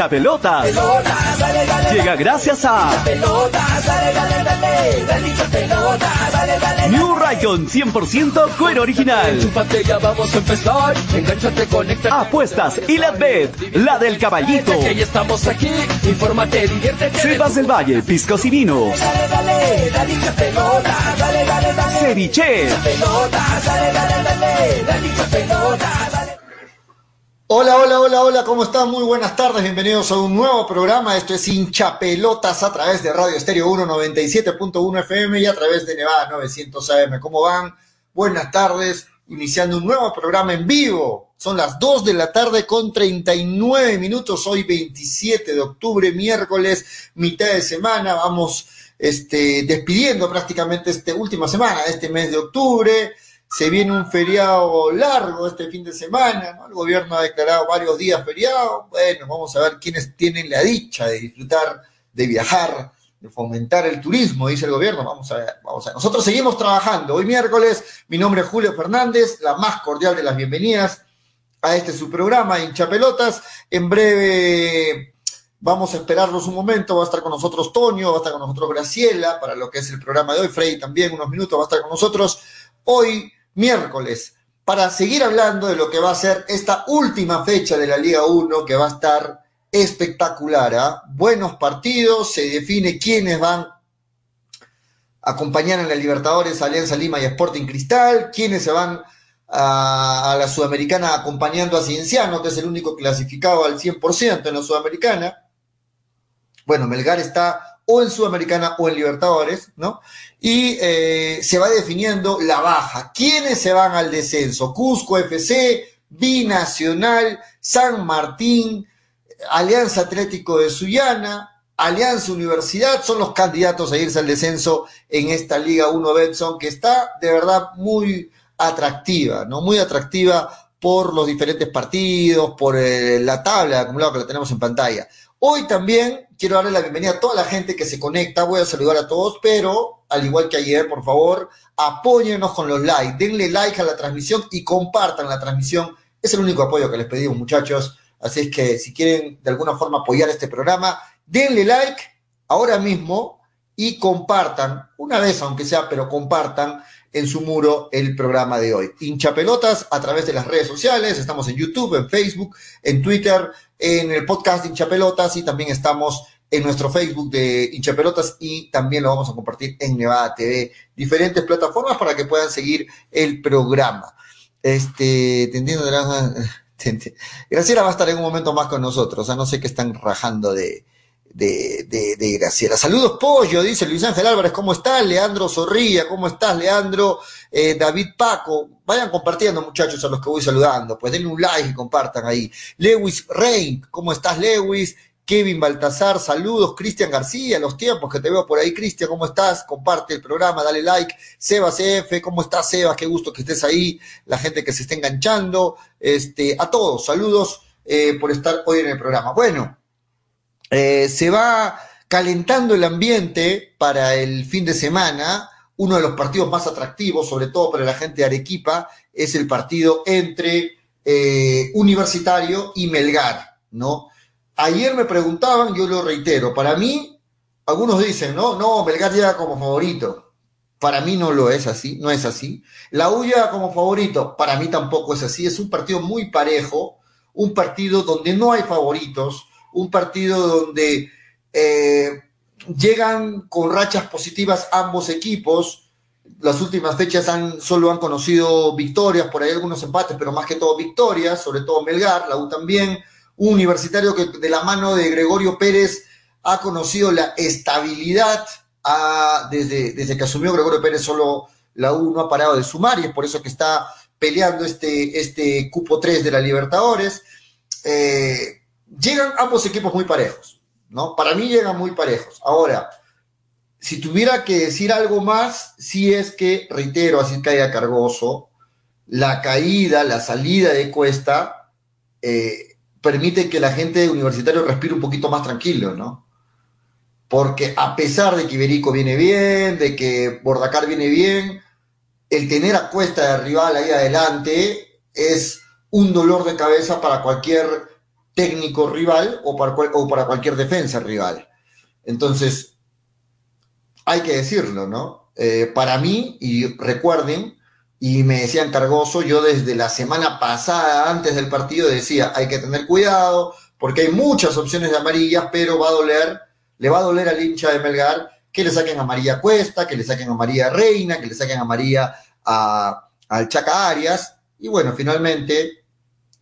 hincha pelotas. Llega gracias a New Raycon 100% cuero original. vamos a empezar. Engánchate, conecta. Apuestas y la bet, la del caballito. Estamos aquí. Infórmate, diviértete. Sebas del Valle, piscos y vinos. Dale, Hola, hola, hola, hola, ¿cómo están? Muy buenas tardes, bienvenidos a un nuevo programa. Esto es Hincha Pelotas a través de Radio Estéreo 197.1 FM y a través de Nevada 900 AM. ¿Cómo van? Buenas tardes, iniciando un nuevo programa en vivo. Son las 2 de la tarde con 39 minutos, hoy 27 de octubre, miércoles, mitad de semana. Vamos este, despidiendo prácticamente esta última semana, este mes de octubre se viene un feriado largo este fin de semana, ¿no? El gobierno ha declarado varios días feriados. Bueno, vamos a ver quiénes tienen la dicha de disfrutar, de viajar, de fomentar el turismo, dice el gobierno. Vamos a ver, vamos a ver. Nosotros seguimos trabajando. Hoy miércoles, mi nombre es Julio Fernández, la más cordial de las bienvenidas a este su programa, Hincha Pelotas. En breve vamos a esperarlos un momento, va a estar con nosotros Toño, va a estar con nosotros Graciela, para lo que es el programa de hoy. Freddy también, unos minutos, va a estar con nosotros. Hoy miércoles para seguir hablando de lo que va a ser esta última fecha de la Liga 1 que va a estar espectacular. ¿ah? Buenos partidos, se define quiénes van a acompañar en la Libertadores Alianza Lima y Sporting Cristal, quiénes se van a, a, la Sudamericana acompañando a Cienciano, que es el único clasificado al 100% en la Sudamericana. Bueno, Melgar está o en Sudamericana o en Libertadores, ¿no? Y eh, se va definiendo la baja. ¿Quiénes se van al descenso? Cusco FC, Binacional, San Martín, Alianza Atlético de Sullana, Alianza Universidad son los candidatos a irse al descenso en esta Liga 1 Betson que está de verdad muy atractiva, ¿no? Muy atractiva por los diferentes partidos, por eh, la tabla de acumulado que la tenemos en pantalla. Hoy también quiero darle la bienvenida a toda la gente que se conecta, voy a saludar a todos, pero al igual que ayer, por favor, apóyennos con los likes, denle like a la transmisión y compartan la transmisión. Es el único apoyo que les pedimos, muchachos. Así es que si quieren de alguna forma apoyar este programa, denle like ahora mismo y compartan, una vez aunque sea, pero compartan en su muro el programa de hoy. Hincha pelotas a través de las redes sociales, estamos en YouTube, en Facebook, en Twitter, en el podcast de Hincha Pelotas y también estamos en nuestro Facebook de Hincha Pelotas y también lo vamos a compartir en Nevada TV, diferentes plataformas para que puedan seguir el programa. Este, te entiendo, Graciela va a estar en un momento más con nosotros, o sea, no sé qué están rajando de, de, de, de, Graciela. Saludos, Pollo, dice Luis Ángel Álvarez, ¿cómo estás? Leandro Zorrilla, ¿cómo estás, Leandro? Eh, David Paco, vayan compartiendo, muchachos, a los que voy saludando, pues denle un like y compartan ahí. Lewis Rein, ¿cómo estás, Lewis? Kevin Baltasar, saludos. Cristian García, los tiempos que te veo por ahí. Cristian, ¿cómo estás? Comparte el programa, dale like. Sebas F, ¿cómo estás, Sebas? Qué gusto que estés ahí. La gente que se está enganchando. Este, a todos, saludos eh, por estar hoy en el programa. Bueno, eh, se va calentando el ambiente para el fin de semana. Uno de los partidos más atractivos, sobre todo para la gente de Arequipa, es el partido entre eh, Universitario y Melgar, ¿no? Ayer me preguntaban, yo lo reitero, para mí, algunos dicen, no, no, Melgar llega como favorito. Para mí no lo es así, no es así. La U llega como favorito, para mí tampoco es así. Es un partido muy parejo, un partido donde no hay favoritos, un partido donde eh, llegan con rachas positivas ambos equipos. Las últimas fechas han, solo han conocido victorias, por ahí algunos empates, pero más que todo victorias, sobre todo Melgar, la U también. Un universitario que de la mano de Gregorio Pérez ha conocido la estabilidad desde, desde que asumió Gregorio Pérez, solo la U no ha parado de sumar y es por eso que está peleando este, este cupo 3 de la Libertadores. Eh, llegan ambos equipos muy parejos, ¿no? Para mí llegan muy parejos. Ahora, si tuviera que decir algo más, si es que, reitero, así caiga Cargoso, la caída, la salida de Cuesta, eh, permite que la gente universitario respire un poquito más tranquilo, ¿no? Porque a pesar de que Iberico viene bien, de que Bordacar viene bien, el tener a Cuesta de rival ahí adelante es un dolor de cabeza para cualquier técnico rival o para, o para cualquier defensa rival. Entonces, hay que decirlo, ¿no? Eh, para mí, y recuerden, y me decían Cargoso, yo desde la semana pasada, antes del partido, decía, hay que tener cuidado, porque hay muchas opciones de amarillas, pero va a doler, le va a doler al hincha de Melgar que le saquen a María Cuesta, que le saquen a María Reina, que le saquen a María a, al Chaca Arias, y bueno, finalmente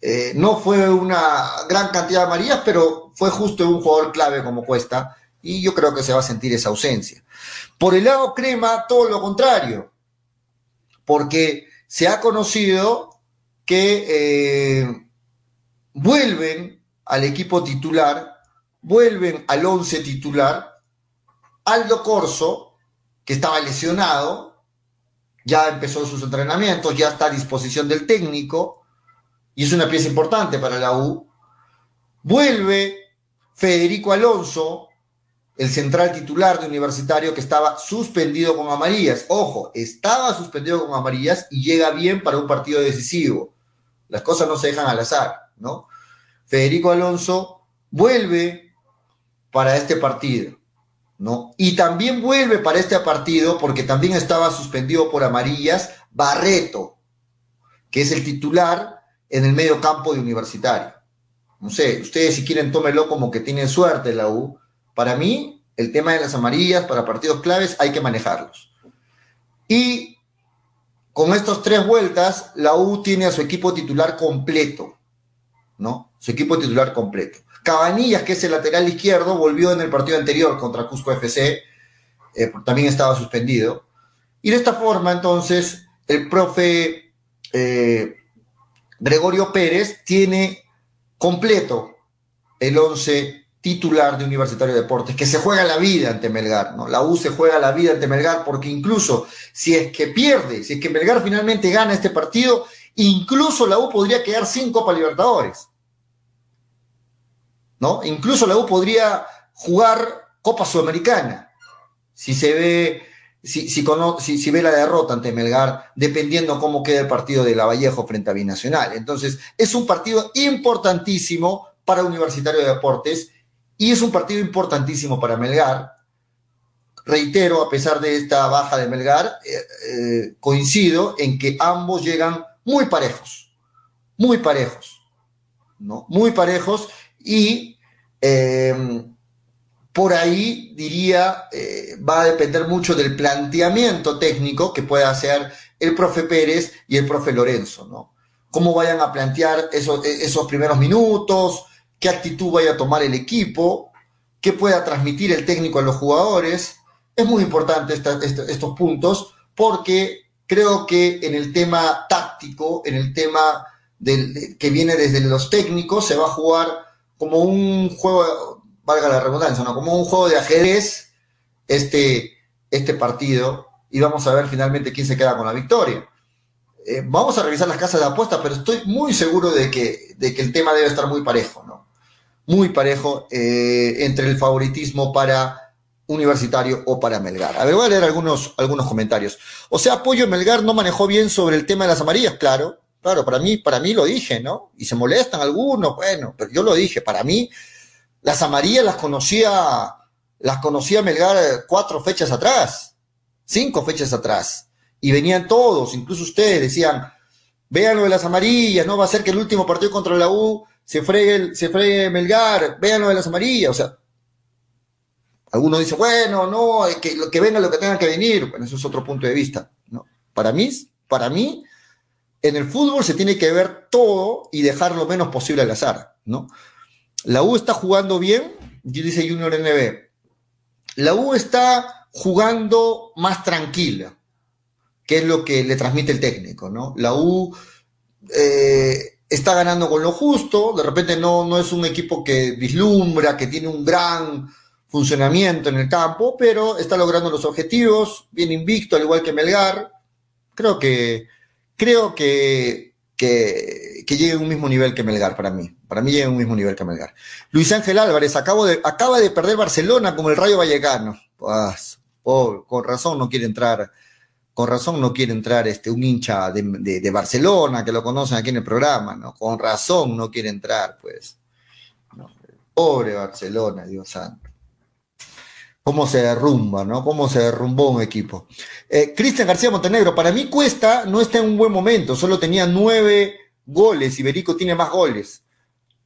eh, no fue una gran cantidad de amarillas, pero fue justo un jugador clave como Cuesta, y yo creo que se va a sentir esa ausencia. Por el lado crema, todo lo contrario, porque se ha conocido que eh, vuelven al equipo titular, vuelven al once titular, Aldo Corso, que estaba lesionado, ya empezó sus entrenamientos, ya está a disposición del técnico, y es una pieza importante para la U. Vuelve Federico Alonso, el central titular de Universitario que estaba suspendido con amarillas. Ojo, estaba suspendido con amarillas y llega bien para un partido decisivo. Las cosas no se dejan al azar, ¿no? Federico Alonso vuelve para este partido, ¿no? Y también vuelve para este partido porque también estaba suspendido por amarillas Barreto, que es el titular en el medio campo de Universitario. No sé, ustedes si quieren tómelo como que tienen suerte la U, para mí, el tema de las amarillas para partidos claves hay que manejarlos. Y con estas tres vueltas, la U tiene a su equipo titular completo, ¿no? Su equipo titular completo. Cabanillas, que es el lateral izquierdo, volvió en el partido anterior contra Cusco FC, eh, también estaba suspendido. Y de esta forma, entonces, el profe eh, Gregorio Pérez tiene completo el 11 titular de Universitario de Deportes, que se juega la vida ante Melgar, ¿no? La U se juega la vida ante Melgar porque incluso si es que pierde, si es que Melgar finalmente gana este partido, incluso la U podría quedar sin Copa Libertadores. ¿No? Incluso la U podría jugar Copa Sudamericana. Si se ve, si, si, ve la derrota ante Melgar, dependiendo cómo quede el partido de la Vallejo frente a Binacional. Entonces, es un partido importantísimo para Universitario de Deportes y es un partido importantísimo para Melgar. Reitero, a pesar de esta baja de Melgar, eh, eh, coincido en que ambos llegan muy parejos, muy parejos, ¿no? Muy parejos y em, por ahí diría eh, va a depender mucho del planteamiento técnico que pueda hacer el profe Pérez y el profe Lorenzo, ¿no? Cómo vayan a plantear esos, esos primeros minutos, qué actitud vaya a tomar el equipo, qué pueda transmitir el técnico a los jugadores. Es muy importante estos puntos porque creo que en el tema táctico, en el tema del, que viene desde los técnicos, se va a jugar como un juego, valga la redundancia, ¿no? como un juego de ajedrez este, este partido y vamos a ver finalmente quién se queda con la victoria. Eh, vamos a revisar las casas de apuestas, pero estoy muy seguro de que, de que el tema debe estar muy parejo, ¿no? muy parejo eh, entre el favoritismo para Universitario o para Melgar. A ver, voy a leer algunos, algunos comentarios. O sea, Apoyo Melgar no manejó bien sobre el tema de las amarillas, claro, claro, para mí, para mí lo dije, ¿no? Y se molestan algunos, bueno, pero yo lo dije, para mí, las amarillas las conocía, las conocía Melgar cuatro fechas atrás, cinco fechas atrás, y venían todos, incluso ustedes decían, vean lo de las amarillas, no va a ser que el último partido contra la U se fregue, se fregue Melgar, vean lo de las amarillas, o sea, algunos dicen, bueno, no, que, que venga lo que tenga que venir, bueno, eso es otro punto de vista, ¿no? Para mí, para mí, en el fútbol se tiene que ver todo y dejar lo menos posible al azar, ¿no? La U está jugando bien, dice Junior NB, la U está jugando más tranquila, que es lo que le transmite el técnico, ¿no? La U eh, está ganando con lo justo, de repente no, no es un equipo que vislumbra, que tiene un gran funcionamiento en el campo, pero está logrando los objetivos, bien invicto, al igual que Melgar. Creo que, creo que, que, que llegue a un mismo nivel que Melgar para mí. Para mí llega un mismo nivel que Melgar. Luis Ángel Álvarez, acabo de, acaba de perder Barcelona como el Rayo Vallecano. Pues, con razón no quiere entrar con razón no quiere entrar este, un hincha de, Barcelona, que lo conocen aquí en el programa, ¿no? Con razón no quiere entrar, pues. Pobre Barcelona, Dios santo. Cómo se derrumba, ¿no? Cómo se derrumbó un equipo. Eh, Cristian García Montenegro, para mí Cuesta no está en un buen momento, solo tenía nueve goles, Iberico tiene más goles.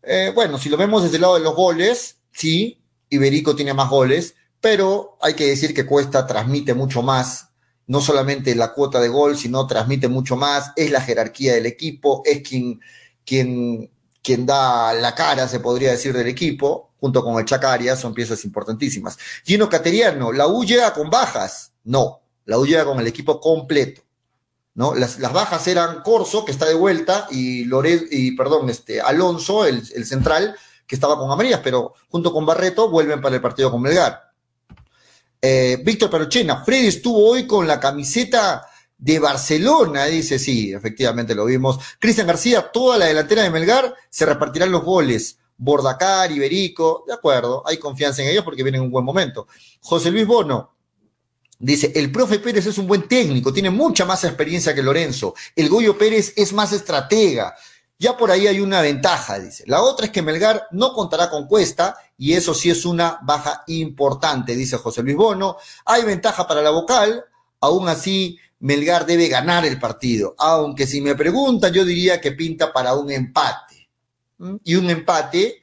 Eh, bueno, si lo vemos desde el lado de los goles, sí, Iberico tiene más goles, pero hay que decir que Cuesta transmite mucho más, no solamente la cuota de gol, sino transmite mucho más, es la jerarquía del equipo, es quien, quien, quien da la cara, se podría decir, del equipo, junto con el Chacaria, son piezas importantísimas. Gino Cateriano, la U llega con bajas, no, la U llega con el equipo completo. ¿No? Las, bajas eran Corso, que está de vuelta, y Loret, y perdón, este, Alonso, el, central, que estaba con amarillas, pero junto con Barreto vuelven para el partido con Melgar. Eh, Víctor Perochena, Freddy estuvo hoy con la camiseta de Barcelona, dice, sí, efectivamente lo vimos. Cristian García, toda la delantera de Melgar, se repartirán los goles. Bordacar, Iberico, de acuerdo, hay confianza en ellos porque vienen en un buen momento. José Luis Bono, Dice, el profe Pérez es un buen técnico, tiene mucha más experiencia que Lorenzo. El Goyo Pérez es más estratega. Ya por ahí hay una ventaja, dice. La otra es que Melgar no contará con Cuesta y eso sí es una baja importante, dice José Luis Bono. Hay ventaja para la vocal, aún así Melgar debe ganar el partido, aunque si me preguntan yo diría que pinta para un empate. ¿Mm? Y un empate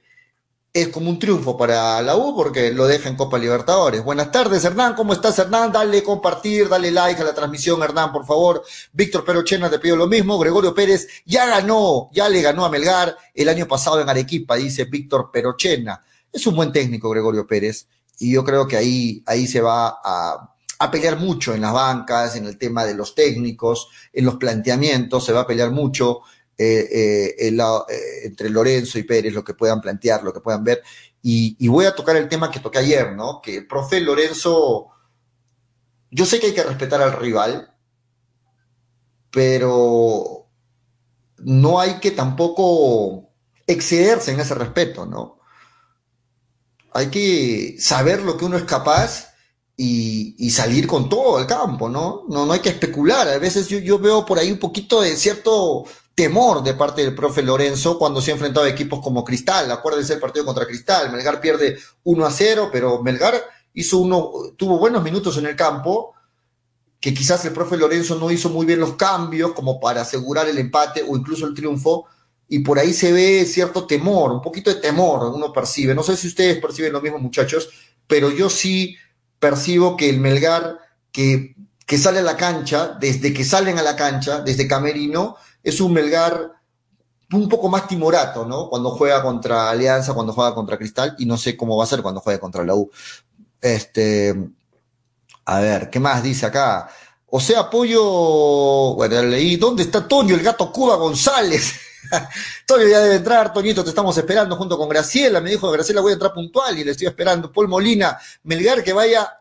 es como un triunfo para la U porque lo deja en Copa Libertadores. Buenas tardes, Hernán. ¿Cómo estás, Hernán? Dale compartir, dale like a la transmisión, Hernán, por favor. Víctor Perochena te pido lo mismo. Gregorio Pérez ya ganó, ya le ganó a Melgar el año pasado en Arequipa, dice Víctor Perochena. Es un buen técnico, Gregorio Pérez, y yo creo que ahí, ahí se va a, a pelear mucho en las bancas, en el tema de los técnicos, en los planteamientos, se va a pelear mucho eh, eh, eh, entre Lorenzo y Pérez, lo que puedan plantear, lo que puedan ver. Y, voy a tocar el tema que toqué ayer, ¿no? Que el profe Lorenzo, yo sé que hay que respetar al rival, pero no hay que tampoco excederse en ese respeto, ¿no? Hay que saber lo que uno es capaz y, y, salir con todo al campo, ¿no? ¿no? No hay que especular. A veces yo, yo veo por ahí un poquito de cierto temor de parte del profe Lorenzo cuando se ha enfrentado a equipos como Cristal. Acuérdense el partido contra Cristal. Melgar pierde 1 a 0, pero Melgar hizo uno, tuvo buenos minutos en el campo, que quizás el profe Lorenzo no hizo muy bien los cambios como para asegurar el empate o incluso el triunfo. Y por ahí se ve cierto temor, un poquito de temor, uno percibe. No sé si ustedes perciben lo mismo, muchachos, pero yo sí percibo que el Melgar que, que sale a la cancha, desde que salen a la cancha, desde Camerino, es un Melgar un poco más timorato, ¿no? Cuando juega contra Alianza, cuando juega contra Cristal, y no sé cómo va a ser cuando juegue contra la U. Este, a ver, ¿qué más dice acá? O sea, apoyo, bueno, leí, ¿dónde está Toño, el gato Cuba González? Toño ya debe entrar, Toñito, te estamos esperando junto con Graciela, me dijo Graciela voy a entrar puntual y le estoy esperando. Paul Molina, Melgar que vaya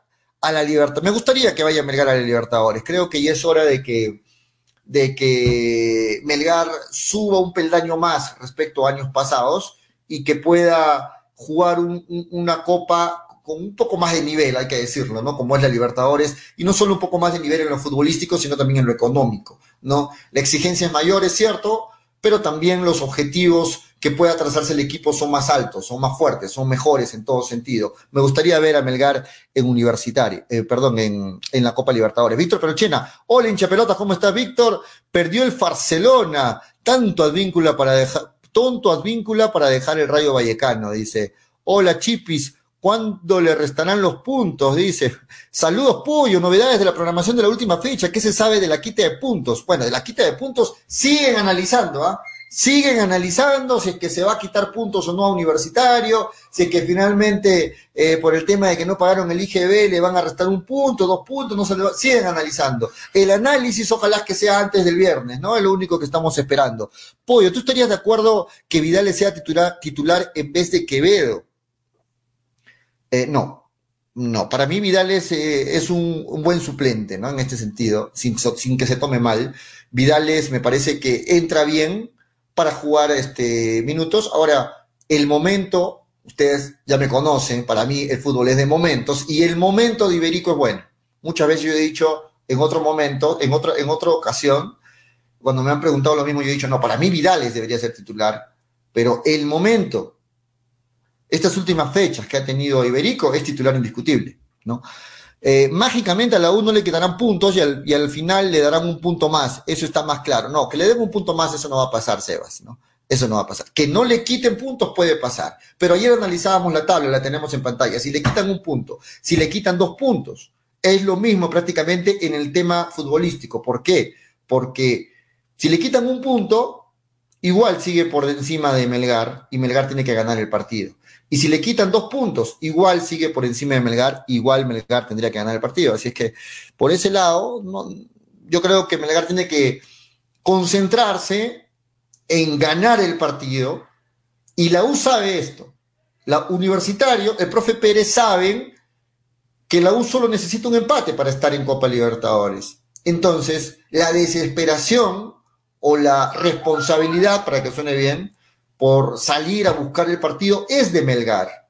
a la Libertad. Me gustaría que vaya a Melgar a la Libertadores. Creo que ya es hora de que de que Melgar suba un peldaño más respecto a años pasados y que pueda jugar un, una copa con un poco más de nivel, hay que decirlo, ¿no? Como es la Libertadores, y no solo un poco más de nivel en lo futbolístico, sino también en lo económico, ¿no? La exigencia es mayor, es cierto, pero también los objetivos que pueda trazarse el equipo son más altos, son más fuertes, son mejores en todo sentido. Me gustaría ver a Melgar en Universitario, eh, perdón, en, en, la Copa Libertadores. Víctor Perochena, hola hincha pelota, ¿cómo está Víctor? Perdió el Barcelona, tanto advíncula para dejar, tonto advíncula para dejar el Rayo Vallecano, dice. Hola Chipis, ¿Cuándo le restarán los puntos? Dice. Saludos, Pollo. Novedades de la programación de la última fecha. ¿Qué se sabe de la quita de puntos? Bueno, de la quita de puntos siguen analizando, ¿ah? Siguen analizando si es que se va a quitar puntos o no a Universitario, si es que finalmente eh, por el tema de que no pagaron el IGB le van a restar un punto, dos puntos, no se le va, siguen analizando. El análisis ojalá que sea antes del viernes, ¿no? Es lo único que estamos esperando. Pollo, ¿tú estarías de acuerdo que Vidal sea titular, titular en vez de Quevedo? Eh, no, no, para mí Vidal es, eh, es un, un, buen suplente, ¿no? En este sentido, sin, sin que se tome mal. Vidal es, me parece que entra bien, para jugar este, minutos. Ahora, el momento, ustedes ya me conocen, para mí el fútbol es de momentos y el momento de Iberico es bueno. Muchas veces yo he dicho en otro momento, en, en otra ocasión, cuando me han preguntado lo mismo, yo he dicho, no, para mí Vidales debería ser titular, pero el momento estas últimas fechas que ha tenido Iberico, es titular indiscutible, ¿no? Eh, mágicamente a la U no le quedarán puntos y al, y al, final le darán un punto más. Eso está más claro. No, que le den un punto más, eso no va a pasar, Sebas, ¿no? Eso no va a pasar. Que no le quiten puntos puede pasar. Pero ayer analizábamos la tabla, la tenemos en pantalla. Si le quitan un punto, si le quitan dos puntos, es lo mismo prácticamente en el tema futbolístico. ¿Por qué? Porque si le quitan un punto, igual sigue por encima de Melgar y Melgar tiene que ganar el partido. Y si le quitan dos puntos, igual sigue por encima de Melgar, igual Melgar tendría que ganar el partido. Así es que por ese lado, no, yo creo que Melgar tiene que concentrarse en ganar el partido y la U sabe esto. La Universitario, el profe Pérez saben que la U solo necesita un empate para estar en Copa Libertadores. Entonces, la desesperación o la responsabilidad, para que suene bien, por salir a buscar el partido es de Melgar,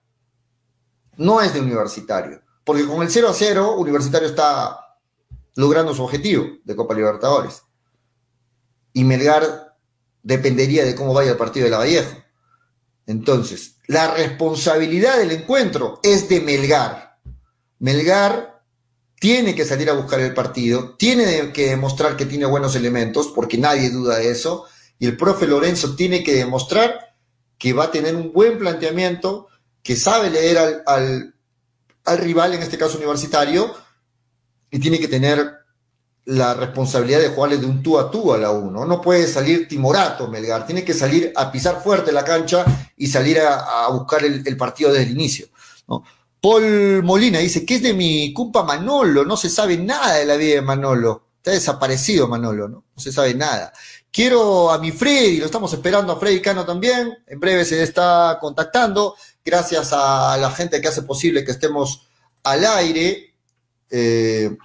no es de Universitario. Porque con el 0 a 0, Universitario está logrando su objetivo de Copa Libertadores. Y Melgar dependería de cómo vaya el partido de la Vallejo. Entonces, la responsabilidad del encuentro es de Melgar. Melgar tiene que salir a buscar el partido, tiene que demostrar que tiene buenos elementos, porque nadie duda de eso, y el profe Lorenzo tiene que demostrar que va a tener un buen planteamiento, que sabe leer al, al, al rival, en este caso universitario, y tiene que tener la responsabilidad de jugarle de un tú a tú a la 1. No puede salir timorato Melgar, tiene que salir a pisar fuerte la cancha y salir a, buscar el, partido desde el inicio. Paul Molina dice, ¿qué es de mi cumpa Manolo? No se sabe nada de la vida de Manolo. Está desaparecido Manolo, ¿no? No se sabe nada. Quiero a mi Freddy, lo estamos esperando a Freddy Cano también. En breve se está contactando. Gracias a la gente que hace posible que estemos al aire. Eh,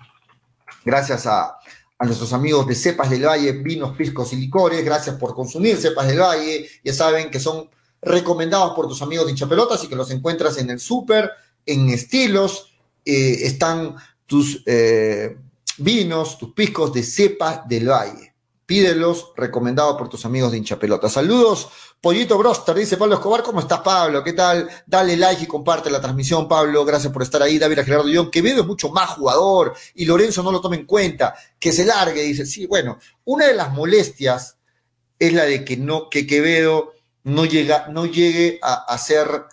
gracias a, nuestros amigos de Cepas del Valle, vinos, piscos y licores, gracias por consumir Cepas del Valle, ya saben que son recomendados por tus amigos de hinchapelotas y que los encuentras en el súper, en estilos, eh, están tus eh, vinos, tus piscos de Cepas del Valle. Pídelos, recomendado por tus amigos de hinchapelota. Saludos, Pollito Broster, dice Pablo Escobar, ¿cómo estás Pablo? ¿Qué tal? Dale like y comparte la transmisión, Pablo, gracias por estar ahí. David Gerardo Young, Quevedo es mucho más jugador y Lorenzo no lo tome en cuenta, que se largue, dice, sí, bueno, una de las molestias es la de que no, que Quevedo no llega, no llegue a, a ser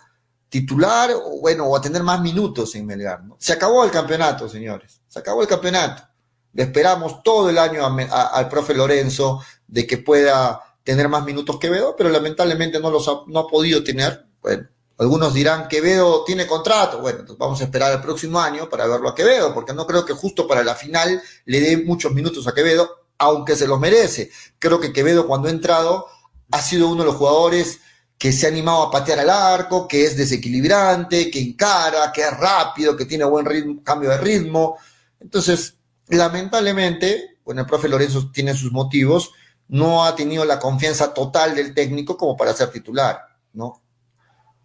titular o bueno, o a tener más minutos en Melgar, ¿no? Se acabó el campeonato, señores, se acabó el campeonato le esperamos todo el año al profe Lorenzo de que pueda tener más minutos que Quevedo, pero lamentablemente no los ha, no ha podido tener. Bueno, algunos dirán Quevedo tiene contrato. Bueno, entonces vamos a esperar el próximo año para verlo a Quevedo, porque no creo que justo para la final le dé muchos minutos a Quevedo, aunque se los merece. Creo que Quevedo cuando ha entrado ha sido uno de los jugadores que se ha animado a patear al arco, que es desequilibrante, que encara, que es rápido, que tiene buen ritmo, cambio de ritmo. Entonces, lamentablemente, bueno, el profe Lorenzo tiene sus motivos, no ha tenido la confianza total del técnico como para ser titular, ¿no?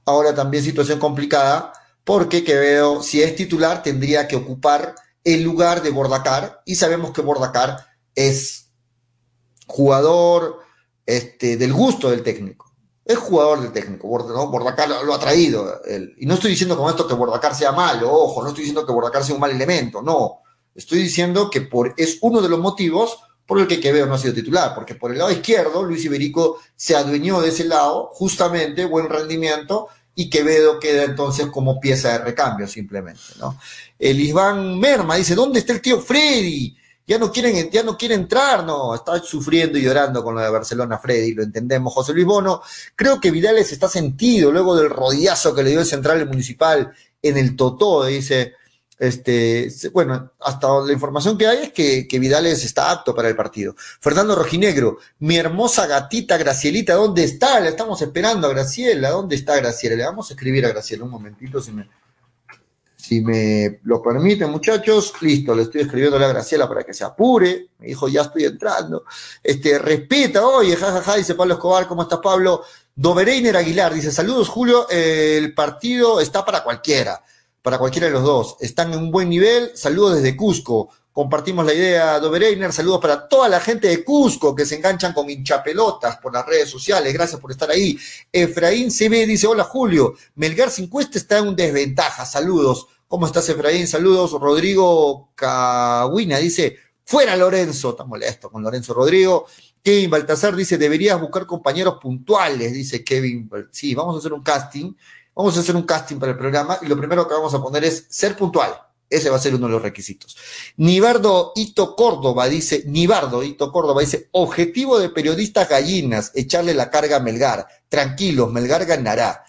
Ahora también situación complicada, porque Quevedo, si es titular, tendría que ocupar el lugar de Bordacar, y sabemos que Bordacar es jugador este, del gusto del técnico. Es jugador del técnico, ¿no? Bordacar lo, ha traído. y no estoy diciendo con esto que Bordacar sea malo, ojo, no estoy diciendo que Bordacar sea un mal elemento, no Estoy diciendo que por, es uno de los motivos por el que Quevedo no ha sido titular, porque por el lado izquierdo Luis Iberico se adueñó de ese lado, justamente, buen rendimiento, y Quevedo queda entonces como pieza de recambio simplemente, ¿no? El Iván Merma dice, ¿dónde está el tío Freddy? Ya no quieren, ya no quiere entrar, no, está sufriendo y llorando con lo de Barcelona Freddy, lo entendemos. José Luis Bono, creo que Vidales está sentido luego del rodillazo que le dio el central municipal en el Totó, dice este, bueno, hasta la información que hay es que, Vidales está apto para el partido. Fernando Rojinegro, mi hermosa gatita Gracielita, ¿dónde está? La estamos esperando a Graciela. ¿Dónde está Graciela? Le vamos a escribir a Graciela un momentito, si me, si me lo permiten, muchachos. Listo, le estoy escribiendo a Graciela para que se apure. Me dijo, ya estoy entrando. Este, respeta, oye, jajaja, dice Pablo Escobar, ¿cómo estás, Pablo? Dobereiner Aguilar dice, saludos, Julio, el partido está para cualquiera para cualquiera de los dos. Están en un buen nivel. Saludos desde Cusco. compartimos la idea, Dobereiner, saludos para toda la gente de Cusco que se enganchan con hinchapelotas por las redes sociales, gracias por estar ahí. Efraín CB dice, hola Julio, Melgar sin cuesta está en desventaja, saludos. ¿Cómo estás Efraín? Saludos. Rodrigo Cahuina dice, fuera Lorenzo, está molesto con Lorenzo Rodrigo. Kevin Baltasar dice, deberías buscar compañeros puntuales, dice Kevin. Sí, vamos a hacer un casting, vamos a hacer un casting para el programa y lo primero que vamos a poner es ser puntual ese va a ser uno de los requisitos. Nibardo Ito Córdoba dice, Nibardo Ito Córdoba dice, objetivo de periodistas gallinas, echarle la carga a Melgar. Tranquilos, Melgar ganará.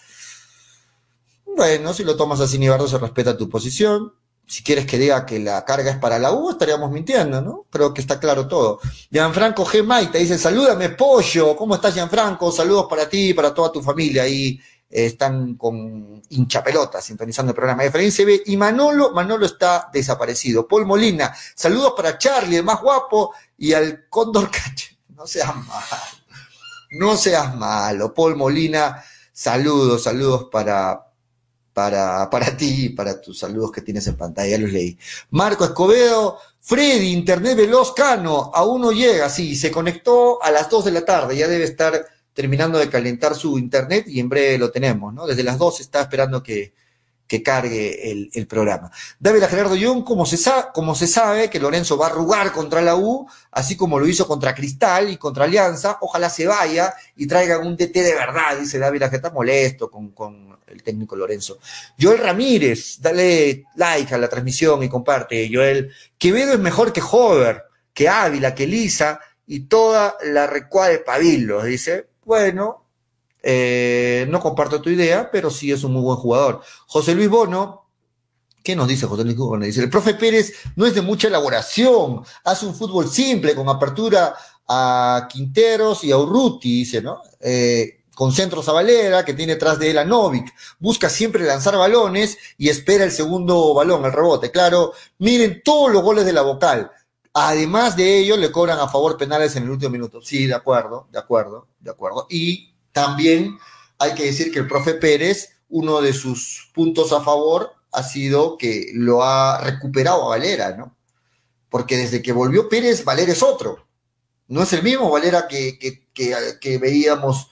Bueno, si lo tomas así, Nibardo, se respeta tu posición. Si quieres que diga que la carga es para la U, estaríamos mintiendo, ¿no? Creo que está claro todo. Gianfranco G. Maita dice, salúdame, pollo. ¿Cómo estás, Gianfranco? Saludos para ti y para toda tu familia ahí están con hinchapelotas sintonizando el programa de Efraín y Manolo, Manolo está desaparecido. Paul Molina, saludos para Charlie, el más guapo, y al Cóndor Cache. No seas malo, no seas malo. Paul Molina, saludos, saludos para, para, para ti, para tus saludos que tienes en pantalla, ya los leí. Marco Escobedo, Freddy, Internet Veloz Cano, aún no llega, sí, se conectó a las 2 de la tarde, ya debe estar terminando de calentar su internet y en breve lo tenemos, ¿no? Desde las dos está esperando que, que cargue el, el, programa. David Gerardo Young, como se, como se sabe que Lorenzo va a arrugar contra la U, así como lo hizo contra Cristal y contra Alianza, ojalá se vaya y traigan un DT de verdad, dice David que está molesto con, con el técnico Lorenzo. Joel Ramírez, dale like a la transmisión y comparte, Joel. Quevedo es mejor que Hover, que Ávila, que Lisa y toda la recua de Pavilo, dice bueno, eh, no comparto tu idea, pero sí es un muy buen jugador. José Luis Bono, ¿Qué nos dice José Luis Bono? Dice, el profe Pérez no es de mucha elaboración, hace un fútbol simple, con apertura a Quinteros y a Urruti, dice, ¿no? Eh, con centros a Valera, que tiene tras de él a Novik. Busca siempre lanzar balones y espera el segundo balón, el rebote. Claro, miren todos los goles de la vocal. Además de ello, le cobran a favor penales en el último minuto. Sí, de acuerdo, de acuerdo, de acuerdo. Y también hay que decir que el profe Pérez, uno de sus puntos a favor ha sido que lo ha recuperado a Valera, ¿no? Porque desde que volvió Pérez, Valera es otro. No es el mismo Valera que, que, veíamos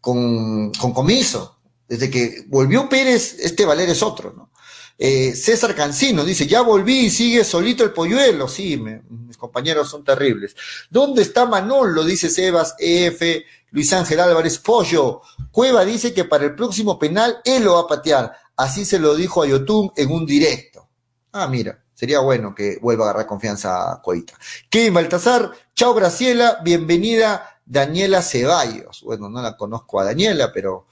con, con Comiso. Desde que volvió Pérez, este Valera es otro, ¿no? Eh, César Cancino dice, ya volví y sigue solito el polluelo. Sí, mis compañeros son terribles. ¿Dónde está Manolo? Dice Sebas EF, Luis Ángel Álvarez, Pollo. Cueva dice que para el próximo penal él lo va a patear. Así se lo dijo a Yotun en un directo. Ah, mira, sería bueno que vuelva a agarrar confianza a Coita. Kevin Baltasar, chao Graciela, bienvenida Daniela Ceballos. Bueno, no la conozco a Daniela, pero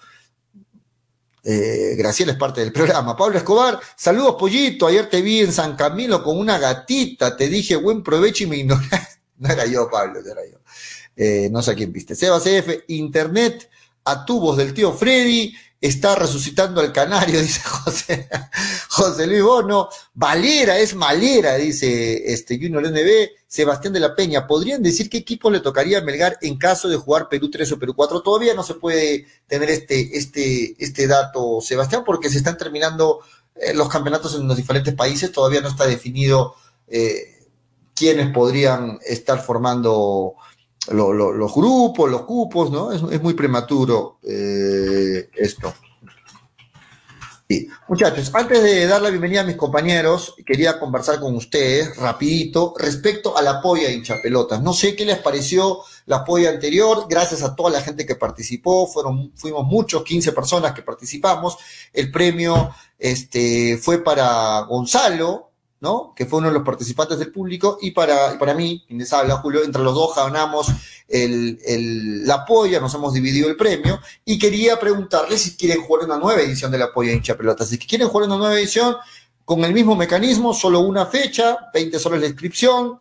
eh, Graciela es parte del programa. Pablo Escobar, saludos pollito. Ayer te vi en San Camilo con una gatita. Te dije buen provecho y me ignoraste. No era yo, Pablo, no era yo. Eh, no sé a quién viste. Seba CF, Internet a tubos del tío Freddy está resucitando al canario, dice José, José Luis Bono. Valera es malera, dice este Junior NB. Sebastián de la Peña. ¿Podrían decir qué equipo le tocaría a Melgar en caso de jugar Perú 3 o Perú 4? Todavía no se puede tener este, este, este dato, Sebastián, porque se están terminando eh, los campeonatos en los diferentes países. Todavía no está definido eh, quiénes podrían estar formando los grupos, los cupos, ¿no? Es, muy prematuro eh, esto. Sí. Muchachos, antes de dar la bienvenida a mis compañeros, quería conversar con ustedes rapidito respecto a la polla de hinchapelotas. No sé qué les pareció la polla anterior, gracias a toda la gente que participó, fueron, fuimos muchos, 15 personas que participamos. El premio este, fue para Gonzalo, ¿no? Que fue uno de los participantes del público, y para, para mí, quien les habla, Julio, entre los dos ganamos el, el, la polla, nos hemos dividido el premio, y quería preguntarles si quieren jugar una nueva edición de la polla hincha pelota. Si quieren jugar una nueva edición, con el mismo mecanismo, solo una fecha, 20 soles la inscripción,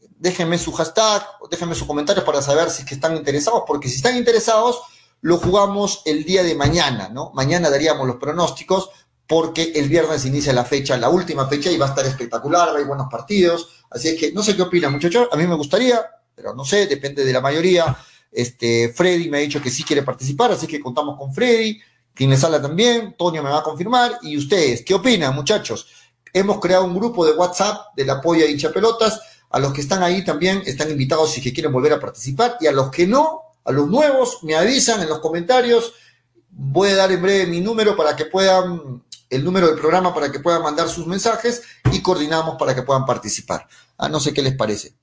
déjenme su hashtag, déjenme sus comentarios para saber si es que están interesados, porque si están interesados, lo jugamos el día de mañana, ¿no? Mañana daríamos los pronósticos, porque el viernes inicia la fecha, la última fecha, y va a estar espectacular, hay buenos partidos. Así es que no sé qué opinan, muchachos. A mí me gustaría, pero no sé, depende de la mayoría. Este, Freddy me ha dicho que sí quiere participar, así que contamos con Freddy. Quien sala también, Toño me va a confirmar. Y ustedes, ¿qué opinan, muchachos? hemos creado un grupo de WhatsApp de la Polla hincha pelotas. A los que están ahí también están invitados si quieren volver a participar. Y a los que no, a los nuevos, me avisan en los comentarios. Voy a dar en breve mi número para que puedan, el número del programa para que puedan mandar sus mensajes y coordinamos para que puedan participar. Ah, no sé qué les parece.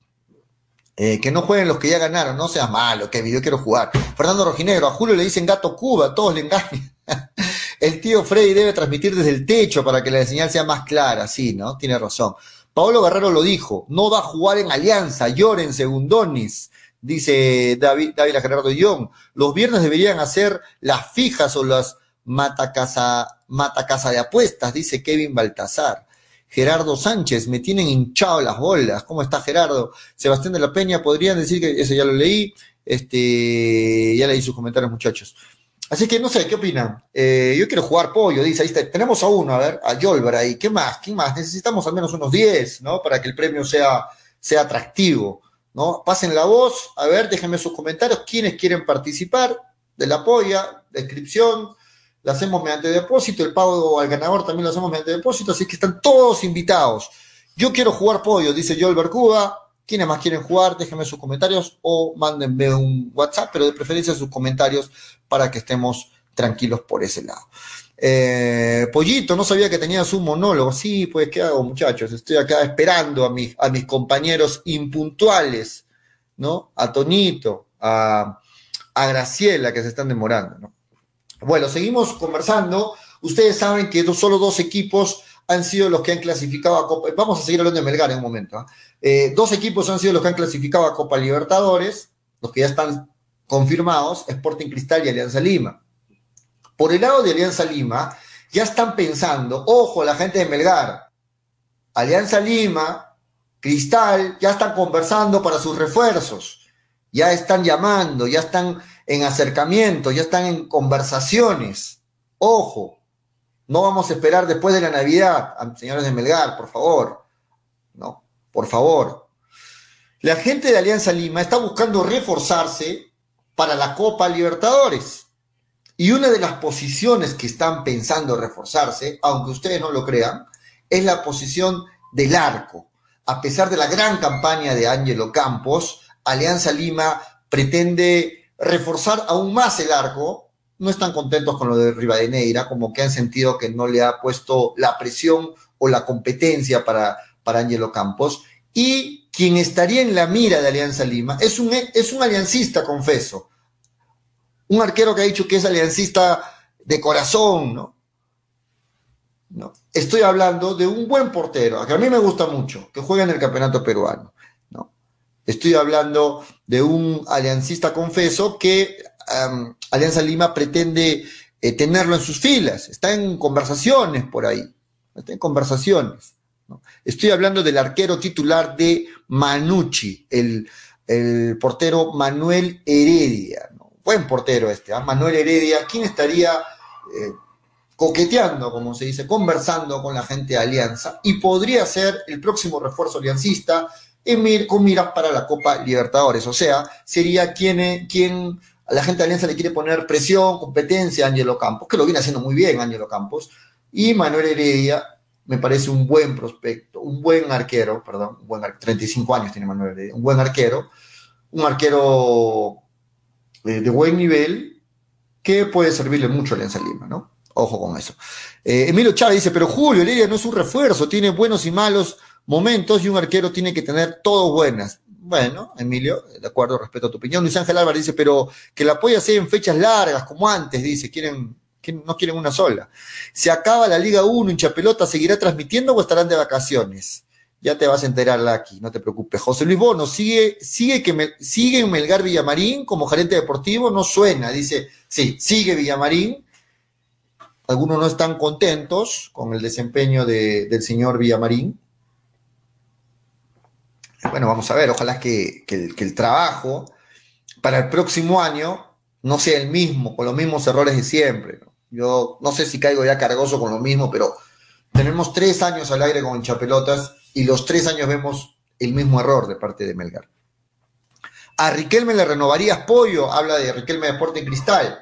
Eh, que no jueguen los que ya ganaron, no seas malo, que yo quiero jugar. Fernando Rojinegro, a Julio le dicen gato Cuba, todos le engañan. el tío Freddy debe transmitir desde el techo para que la señal sea más clara, sí, ¿no? Tiene razón. Paolo Guerrero lo dijo, no va a jugar en Alianza, lloren segundonis, dice David, David Gerardo Young. Los viernes deberían hacer las fijas o las matacasa, matacasa de apuestas, dice Kevin Baltasar. Gerardo Sánchez, me tienen hinchado las bolas. ¿Cómo está Gerardo? Sebastián de la Peña, podrían decir que ese ya lo leí. Este, ya leí sus comentarios, muchachos. Así que no sé, ¿qué opinan? Eh, yo quiero jugar pollo, dice, ahí. Tenemos a uno, a ver, a Yolver ahí. ¿Qué más? ¿Quién más? Necesitamos al menos unos 10, ¿no? Para que el premio sea, sea atractivo, ¿no? Pasen la voz, a ver, déjenme sus comentarios, quiénes quieren participar de la polla, descripción, lo hacemos mediante depósito, el pago al ganador también lo hacemos mediante depósito, así que están todos invitados. Yo quiero jugar pollo, dice Joel Bercuba. ¿Quiénes más quieren jugar? Déjenme sus comentarios o mándenme un WhatsApp, pero de preferencia sus comentarios para que estemos tranquilos por ese lado. Eh, Pollito, no sabía que tenías un monólogo. Sí, pues, ¿qué hago, muchachos? Estoy acá esperando a, mis, a mis compañeros impuntuales, ¿no? A Tonito, a, a Graciela, que se están demorando, ¿no? Bueno, seguimos conversando. Ustedes saben que solo dos equipos han sido los que han clasificado a Copa. Vamos a seguir hablando de Melgar en un momento. ¿ah? Eh, dos equipos han sido los que han clasificado a Copa Libertadores, los que ya están confirmados, Sporting Cristal y Alianza Lima. Por el lado de Alianza Lima, ya están pensando, ojo, la gente de Melgar, Alianza Lima, Cristal, ya están conversando para sus refuerzos, ya están llamando, ya están en acercamiento, ya están en conversaciones. Ojo, no vamos a esperar después de la Navidad, señores de Melgar, por favor. No, por favor. La gente de Alianza Lima está buscando reforzarse para la Copa Libertadores. Y una de las posiciones que están pensando reforzarse, aunque ustedes no lo crean, es la posición del arco. A pesar de la gran campaña de Ángelo Campos, Alianza Lima pretende reforzar aún más el arco. No están contentos con lo de Rivadeneira, como que han sentido que no le ha puesto la presión o la competencia para, para Angelo Campos. Y quien estaría en la mira de Alianza Lima es un, es un aliancista, confeso. Un arquero que ha dicho que es aliancista de corazón, ¿no? ¿no? Estoy hablando de un buen portero, que a mí me gusta mucho, que juega en el campeonato peruano. Estoy hablando de un aliancista confeso que Alianza Lima pretende eh, tenerlo en sus filas. Está en conversaciones por ahí. Está en conversaciones. Estoy hablando del arquero titular de Manucci, el, portero Manuel Heredia. Buen portero este, ¿ah? Manuel Heredia. ¿Quién estaría eh, coqueteando, como se dice, conversando con la gente de Alianza? Y podría ser el próximo refuerzo aliancista con miras para la Copa Libertadores. O sea, sería quien, a la gente de Alianza le quiere poner presión, competencia a Ángelo Campos, que lo viene haciendo muy bien Ángelo Campos, y Manuel Heredia me parece un buen prospecto, un buen arquero, perdón, un buen, 35 años tiene Manuel Heredia, un buen arquero, un arquero eh, de buen nivel que puede servirle mucho a Alianza Lima, ¿no? Ojo con eso. Eh, Emilio Chávez dice, pero Julio Heredia no es un refuerzo, tiene buenos y malos momentos y un arquero tiene que tener todo buenas. Bueno, Emilio, de acuerdo, respeto a tu opinión. Luis Ángel Álvarez dice, pero que la apoya sea en fechas largas, como antes, dice, quieren, no quieren una sola. Se acaba la Liga 1, hincha pelota, ¿seguirá transmitiendo o estarán de vacaciones? Ya te vas a enterar, aquí, no te preocupes. José Luis Bono, sigue, sigue, que me, sigue en Melgar Villamarín como gerente deportivo, no suena, dice, sí, sigue Villamarín. Algunos no están contentos con el desempeño del señor Villamarín, bueno, vamos a ver, ojalá que, el, trabajo para el próximo año no sea el mismo, con los mismos errores de siempre. Yo no sé si caigo ya cargoso con lo mismo, pero tenemos tres años al aire con Chapelotas y los tres años vemos el mismo error de parte de Melgar. A Riquelme le renovarías pollo, habla de Riquelme de Sporting Cristal.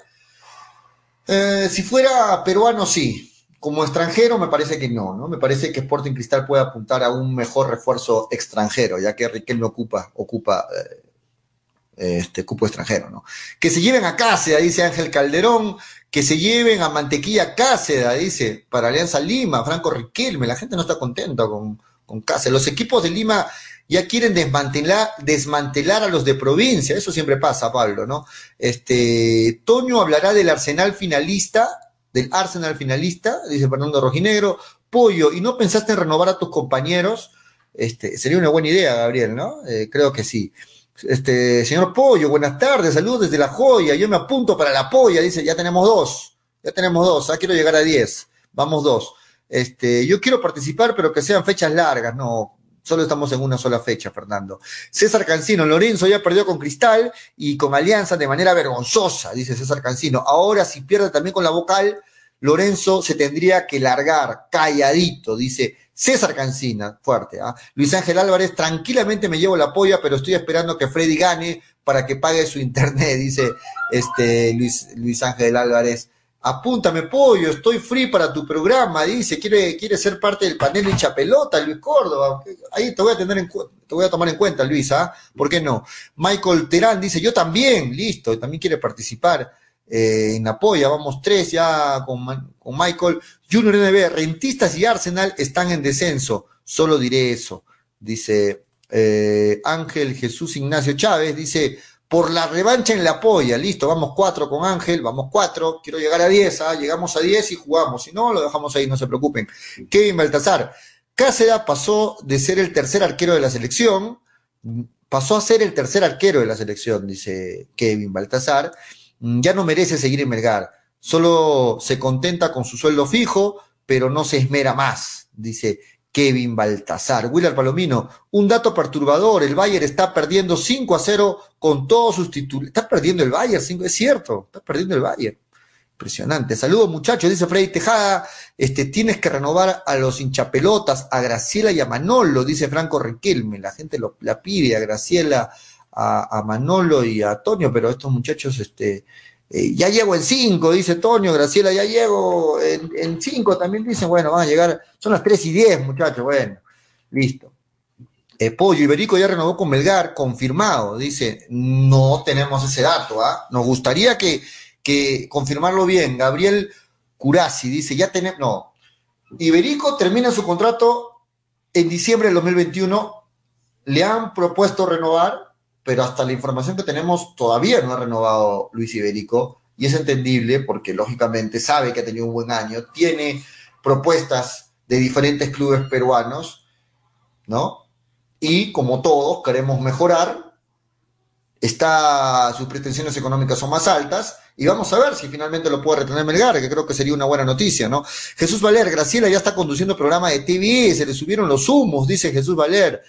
Eh, si fuera peruano, sí. Como extranjero me parece que no, ¿no? Me parece que Sporting Cristal puede apuntar a un mejor refuerzo extranjero, ya que Riquelme ocupa, ocupa eh, este cupo extranjero, ¿no? Que se lleven a Cáceda, dice Ángel Calderón, que se lleven a Mantequilla Cáceda, dice, para Alianza Lima, Franco Riquelme, la gente no está contenta con, con Cáceda. Los equipos de Lima ya quieren desmantelar, desmantelar a los de provincia, eso siempre pasa, Pablo, ¿no? Este, Toño hablará del Arsenal finalista, del Arsenal finalista, dice Fernando Rojinegro, Pollo, ¿y no pensaste en renovar a tus compañeros? Este, sería una buena idea, Gabriel, ¿no? Eh, creo que sí. Este, señor Pollo, buenas tardes, saludos desde La Joya, yo me apunto para la polla, dice, ya tenemos dos, ya tenemos dos, ah, quiero llegar a diez, vamos dos. Este, yo quiero participar, pero que sean fechas largas, no, solo estamos en una sola fecha, Fernando. César Cancino, Lorenzo ya perdió con Cristal y con Alianza de manera vergonzosa, dice César Cancino. Ahora, si pierde también con la vocal, Lorenzo se tendría que largar, calladito, dice César Cancina, fuerte. ¿ah? Luis Ángel Álvarez, tranquilamente me llevo la polla, pero estoy esperando que Freddy gane para que pague su internet, dice este Luis, Luis Ángel Álvarez. Apúntame, pollo, estoy free para tu programa, dice, quiere, quiere ser parte del panel de Chapelota, Luis Córdoba. Ahí te voy a tener en te voy a tomar en cuenta, Luis, ¿ah? ¿Por qué no? Michael Terán dice, yo también, listo, también quiere participar eh, en Apoya, vamos tres ya con, con Michael. Junior NB, Rentistas y Arsenal están en descenso, solo diré eso. Dice eh, Ángel Jesús Ignacio Chávez, dice, por la revancha en la polla, listo, vamos cuatro con Ángel, vamos cuatro, quiero llegar a diez, ¿ah? llegamos a diez y jugamos, si no, lo dejamos ahí, no se preocupen. Kevin Baltasar, Cáceres pasó de ser el tercer arquero de la selección, pasó a ser el tercer arquero de la selección, dice Kevin Baltasar, ya no merece seguir en Melgar, solo se contenta con su sueldo fijo, pero no se esmera más, dice Kevin Baltasar. Willard Palomino, un dato perturbador, el Bayern está perdiendo 5 a 0 con todos sus títulos. Está perdiendo el Bayern, es cierto, está perdiendo el Bayern. Impresionante. Saludos muchachos, dice Freddy Tejada, este, tienes que renovar a los hinchapelotas, a Graciela y a Manolo, dice Franco Riquelme. La gente la pide a Graciela, a Manolo y a Antonio, pero estos muchachos, este, eh, ya llego en cinco, dice Toño, Graciela, ya llego en, cinco, también dicen, bueno, van a llegar, son las tres y diez, muchachos, bueno, listo. Eh, Pollo Iberico ya renovó con Melgar, confirmado, dice, no tenemos ese dato, ¿ah? Nos gustaría que, que confirmarlo bien. Gabriel Curasi dice, ya tenemos, no, Iberico termina su contrato en diciembre del 2021, le han propuesto renovar, pero hasta la información que tenemos todavía no ha renovado Luis Iberico y es entendible porque lógicamente sabe que ha tenido un buen año, tiene propuestas de diferentes clubes peruanos, ¿no? Y como todos queremos mejorar, está, sus pretensiones económicas son más altas y vamos a ver si finalmente lo puede retener Melgar, que creo que sería una buena noticia, ¿no? Jesús Valer, Graciela ya está conduciendo programa de TV, se le subieron los humos, dice Jesús Valer.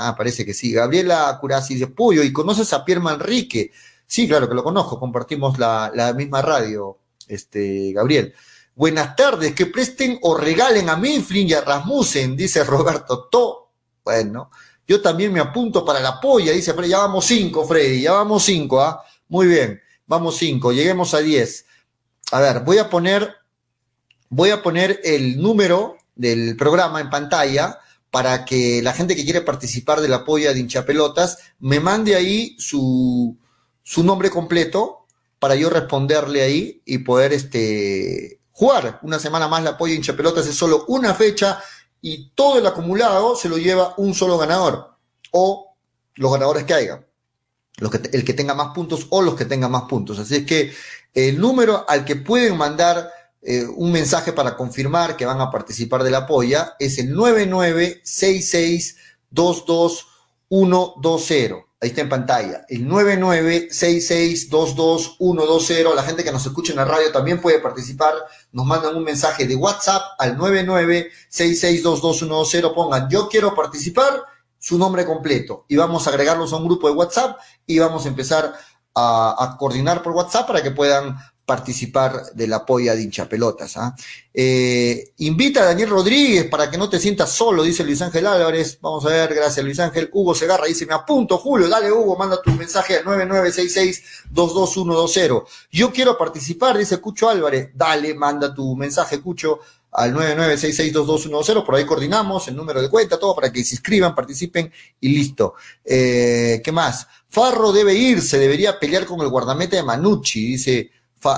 Ah, parece que sí. Gabriela Curasi de Puyo, ¿y conoces a Pierre Manrique? Sí, claro que lo conozco, compartimos la, misma radio, este, Gabriel. Buenas tardes, que presten o regalen a Mifflin y a Rasmussen, dice Roberto To. Bueno, yo también me apunto para la polla, dice Freddy. Ya vamos cinco, Freddy, ya vamos cinco, ¿ah? Muy bien, vamos cinco, lleguemos a diez. A ver, voy a poner, voy a poner el número del programa en pantalla para que la gente que quiere participar de la polla de hinchapelotas me mande ahí su, su nombre completo para yo responderle ahí y poder este, jugar una semana más la polla de hinchapelotas. Es solo una fecha y todo el acumulado se lo lleva un solo ganador o los ganadores que haya. El que tenga más puntos o los que tengan más puntos. Así es que el número al que pueden mandar eh, un mensaje para confirmar que van a participar de la polla es el 996622120. Ahí está en pantalla. El 996622120. La gente que nos escucha en la radio también puede participar. Nos mandan un mensaje de WhatsApp al 996622120. Pongan yo quiero participar, su nombre completo. Y vamos a agregarlos a un grupo de WhatsApp y vamos a empezar a, a coordinar por WhatsApp para que puedan participar de la polla de hinchapelotas. ¿ah? Eh, invita a Daniel Rodríguez para que no te sientas solo, dice Luis Ángel Álvarez. Vamos a ver, gracias Luis Ángel. Hugo Segarra dice, me apunto, Julio, dale Hugo, manda tu mensaje al 9966-22120. Yo quiero participar, dice Cucho Álvarez. Dale, manda tu mensaje, Cucho, al 99662210, por ahí coordinamos el número de cuenta, todo para que se inscriban, participen y listo. Eh, ¿Qué más? Farro debe irse, debería pelear con el guardameta de Manucci, dice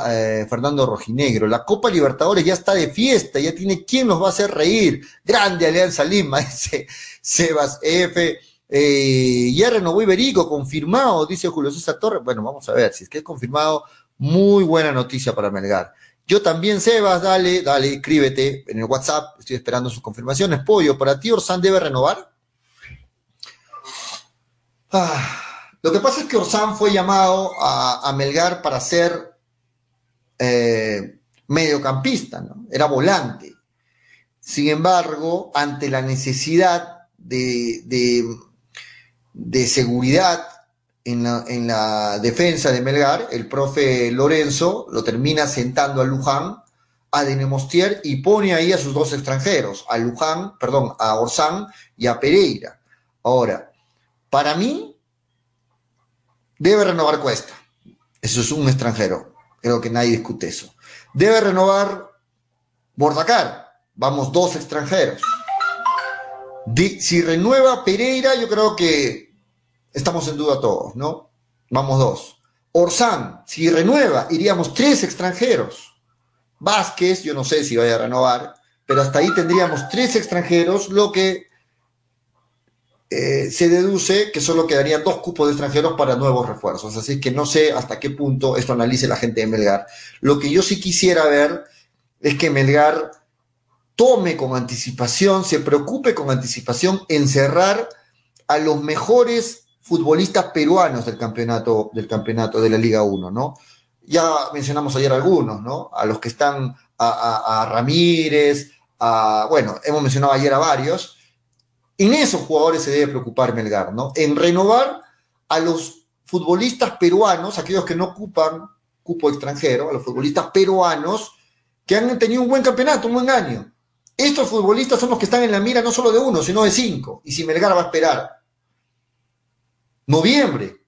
eh, Fernando Rojinegro. La Copa Libertadores ya está de fiesta, ya tiene quien nos va a hacer reír. Grande Alianza Lima, dice Sebas F. Eh, ya renovó Iberico, confirmado, dice Julio César Torres. Bueno, vamos a ver, si es que es confirmado, muy buena noticia para Melgar. Yo también, Sebas, dale, dale, escríbete en el WhatsApp, estoy esperando sus confirmaciones. Pollo, ¿para ti Orsán debe renovar? Ah, lo que pasa es que Orsán fue llamado a, Melgar para ser eh, mediocampista, ¿no? Era volante. Sin embargo, ante la necesidad de de seguridad en la, en la, defensa de Melgar, el profe Lorenzo lo termina sentando a Luján, a Denemostier y pone ahí a sus dos extranjeros, a Luján, perdón, a Orsán y a Pereira. Ahora, para mí, debe renovar Cuesta. Eso es un extranjero. Creo que nadie discute eso. Debe renovar Bordacar. Vamos, dos extranjeros si renueva Pereira, yo creo que estamos en duda todos, ¿no? Vamos dos. Orsán, si renueva, iríamos tres extranjeros. Vázquez, yo no sé si vaya a renovar, pero hasta ahí tendríamos tres extranjeros, lo que eh, se deduce que solo quedarían dos cupos de extranjeros para nuevos refuerzos. Así que no sé hasta qué punto esto analice la gente de Melgar. Lo que yo sí quisiera ver es que Melgar tome con anticipación, se preocupe con anticipación en cerrar a los mejores futbolistas peruanos del campeonato, del campeonato de la Liga 1, ¿no? Ya mencionamos ayer algunos, ¿no? A los que están a, Ramírez, a, bueno, hemos mencionado ayer a varios. En esos jugadores se debe preocupar Melgar, ¿no? En renovar a los futbolistas peruanos, aquellos que no ocupan cupo extranjero, a los futbolistas peruanos que han tenido un buen campeonato, un buen año. Estos futbolistas son los que están en la mira no solo de uno, sino de cinco. Y si Melgar va a esperar noviembre,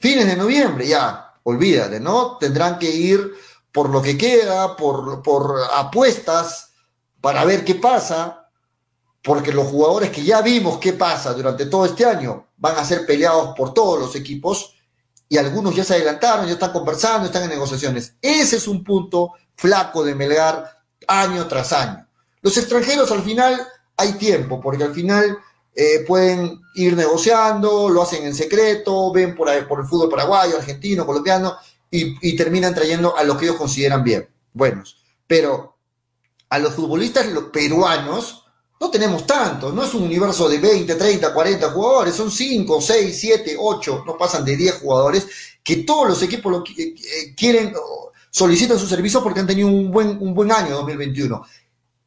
fines de noviembre, ya, olvídate, ¿no? Tendrán que ir por lo que queda, por, por apuestas, para ver qué pasa, porque los jugadores que ya vimos qué pasa durante todo este año van a ser peleados por todos los equipos y algunos ya se adelantaron, ya están conversando, están en negociaciones. Ese es un punto flaco de Melgar año tras año. Los extranjeros al final hay tiempo, porque al final eh, pueden ir negociando, lo hacen en secreto, ven por, por el fútbol paraguayo, argentino, colombiano, y, terminan trayendo a lo que ellos consideran bien, buenos. Pero a los futbolistas los peruanos no tenemos tantos, no es un universo de 20, 30, 40 jugadores, son 5, 6, 7, 8, no pasan de 10 jugadores que todos los equipos lo, eh, eh, quieren, solicitan su servicio porque han tenido un buen, un buen año 2021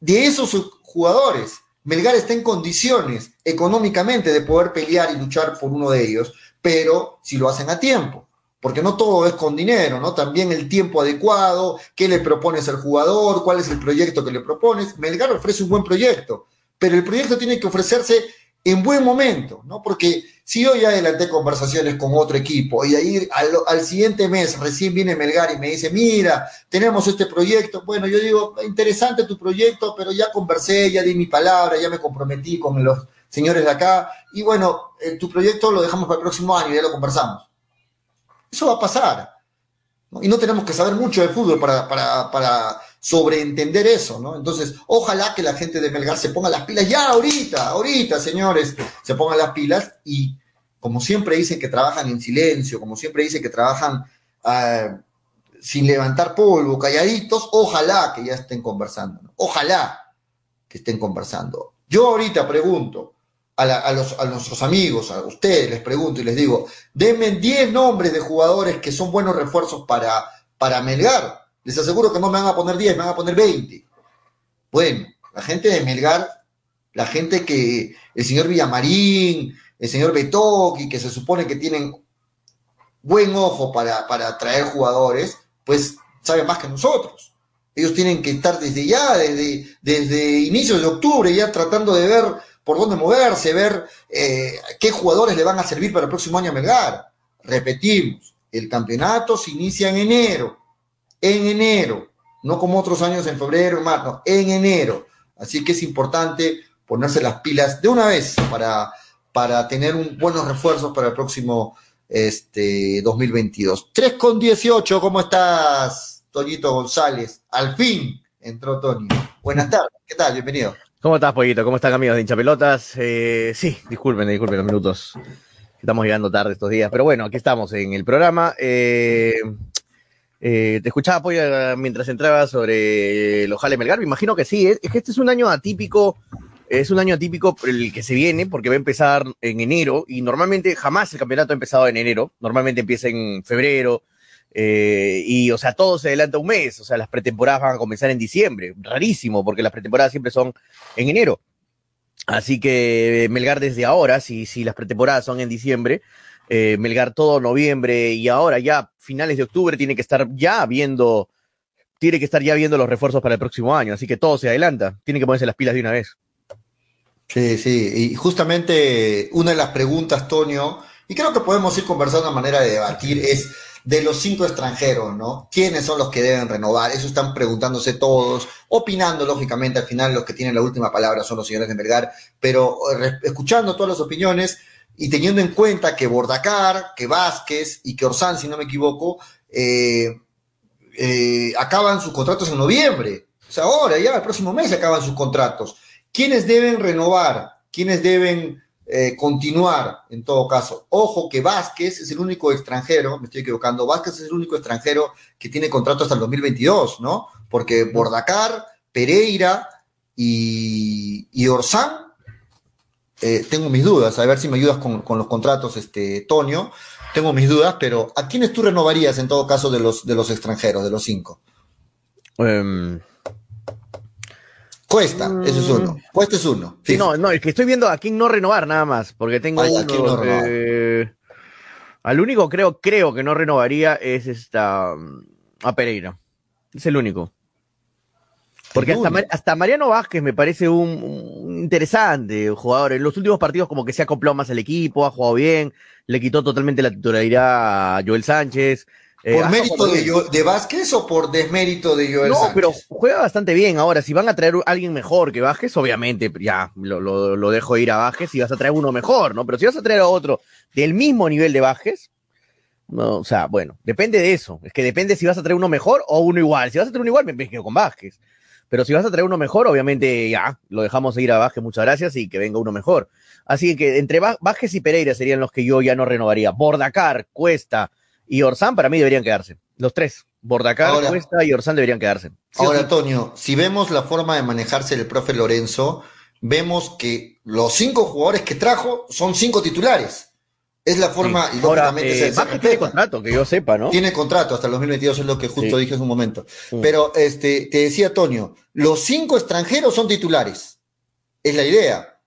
de esos jugadores. Melgar está en condiciones económicamente de poder pelear y luchar por uno de ellos, pero si lo hacen a tiempo, porque no todo es con dinero, ¿no? También el tiempo adecuado, qué le propones al jugador, cuál es el proyecto que le propones. Melgar ofrece un buen proyecto, pero el proyecto tiene que ofrecerse en buen momento, ¿no? Porque si yo ya adelanté conversaciones con otro equipo y ahí al, siguiente mes recién viene Melgar y me dice, mira, tenemos este proyecto, bueno, yo digo, interesante tu proyecto, pero ya conversé, ya di mi palabra, ya me comprometí con los señores de acá y bueno, eh, tu proyecto lo dejamos para el próximo año, ya lo conversamos. Eso va a pasar. Y no tenemos que saber mucho de fútbol para, para, para sobreentender eso, ¿no? Entonces, ojalá que la gente de Melgar se ponga las pilas ya ahorita, ahorita, señores, se pongan las pilas y como siempre dicen que trabajan en silencio, como siempre dicen que trabajan ah, sin levantar polvo, calladitos, ojalá que ya estén conversando, ¿no? ojalá que estén conversando. Yo ahorita pregunto a, los, a nuestros amigos, a ustedes les pregunto y les digo, denme 10 nombres de jugadores que son buenos refuerzos para, para Melgar les aseguro que no me van a poner 10, me van a poner 20. Bueno, la gente de Melgar, la gente que el señor Villamarín, el señor Betoki, que se supone que tienen buen ojo para, para atraer jugadores, pues saben más que nosotros. Ellos tienen que estar desde ya, desde, desde inicios de octubre, ya tratando de ver por dónde moverse, ver eh, qué jugadores le van a servir para el próximo año a Melgar. Repetimos, el campeonato se inicia en enero en enero. no como otros años en febrero, marzo, en enero. Así que es importante ponerse las pilas de una vez para, para tener buenos refuerzos para el próximo este, 2022. 3 con 18, ¿cómo estás, Toñito González? Al fin entró Tony. Buenas tardes, ¿qué tal? Bienvenido. ¿Cómo estás, Pollito? ¿Cómo están, amigos de hinchapelotas? Eh, sí, disculpen, disculpen los minutos. Estamos llegando tarde estos días, pero bueno, aquí estamos en el programa. Eh, eh, te escuchaba, Polla, mientras entraba sobre los Jale Melgar. Me imagino que sí. Es, que este es un año atípico. Es un año atípico el que se viene porque va a empezar en enero y normalmente jamás el campeonato ha empezado en enero. Normalmente empieza en febrero, eh, y, o sea, todo se adelanta un mes. O sea, las pretemporadas van a comenzar en diciembre. Rarísimo, porque las pretemporadas siempre son en enero. Así que Melgar desde ahora, si, si las pretemporadas son en diciembre, eh, Melgar todo noviembre y ahora ya finales de octubre tiene que estar ya viendo, tiene que estar ya viendo los refuerzos para el próximo año. Así que todo se adelanta. Tiene que ponerse las pilas de una vez. Sí, sí. Y justamente una de las preguntas, Tonio, y creo que podemos ir conversando de manera de debatir, es de los cinco extranjeros, ¿no? ¿Quiénes son los que deben renovar? Eso están preguntándose todos, opinando, lógicamente, al final los que tienen la última palabra son los señores de Melgar, pero eh, escuchando todas las opiniones y teniendo en cuenta que Bordacar, que Vázquez y que Orsán, si no me equivoco, eh, eh, acaban sus contratos en noviembre. O sea, ahora ya el próximo mes acaban sus contratos. ¿Quiénes deben renovar? ¿Quiénes deben eh, continuar en todo caso. Ojo que Vázquez es el único extranjero, me estoy equivocando, Vázquez es el único extranjero que tiene contrato hasta el 2022, ¿no? Porque Bordacar, Pereira y, y Orsán, eh, tengo mis dudas, a ver si me ayudas con, los contratos, este, Tonio, tengo mis dudas, pero ¿a quiénes tú renovarías en todo caso de los, de los extranjeros, de los cinco? Um, Cuesta, eso es uno. Mm. Cuesta es uno. No, no, el que estoy viendo a quién no renovar nada más, porque tengo uno, eh, al único creo, creo que no renovaría es esta mm, a Pereira. Es el único. Porque hasta, Mariano Vázquez me parece un, interesante jugador. En los últimos partidos como que se ha acoplado más al equipo, ha jugado bien, le quitó totalmente la titularidad a Joel Sánchez. Eh, ¿Por mérito de, Vázquez o por desmérito de Joel No, pero juega bastante bien. Ahora, si van a traer a alguien mejor que Vázquez, obviamente ya lo, dejo ir a Vázquez y vas a traer uno mejor, ¿no? Pero si vas a traer a otro del mismo nivel de Vázquez, no, o sea, bueno, depende de eso. Es que depende si vas a traer uno mejor o uno igual. Si vas a traer uno igual, me quedo con Vázquez. Pero si vas a traer uno mejor, obviamente ya, lo dejamos ir a Vázquez, muchas gracias, y que venga uno mejor. Así que entre Vázquez y Pereira serían los que yo ya no renovaría. Bordacar, Cuesta, y Orsán para mí deberían quedarse. Los tres. Bordacar, Cuesta y Orsán deberían quedarse. ahora, Antonio, si vemos la forma de manejarse del profe Lorenzo, vemos que los cinco jugadores que trajo son cinco titulares. Es la forma, y lógicamente eh, tiene contrato, que yo sepa, ¿no? Tiene contrato hasta el 2022, es lo que justo dije hace un momento. Pero este, te decía, Toño, los cinco extranjeros son titulares. Es la idea.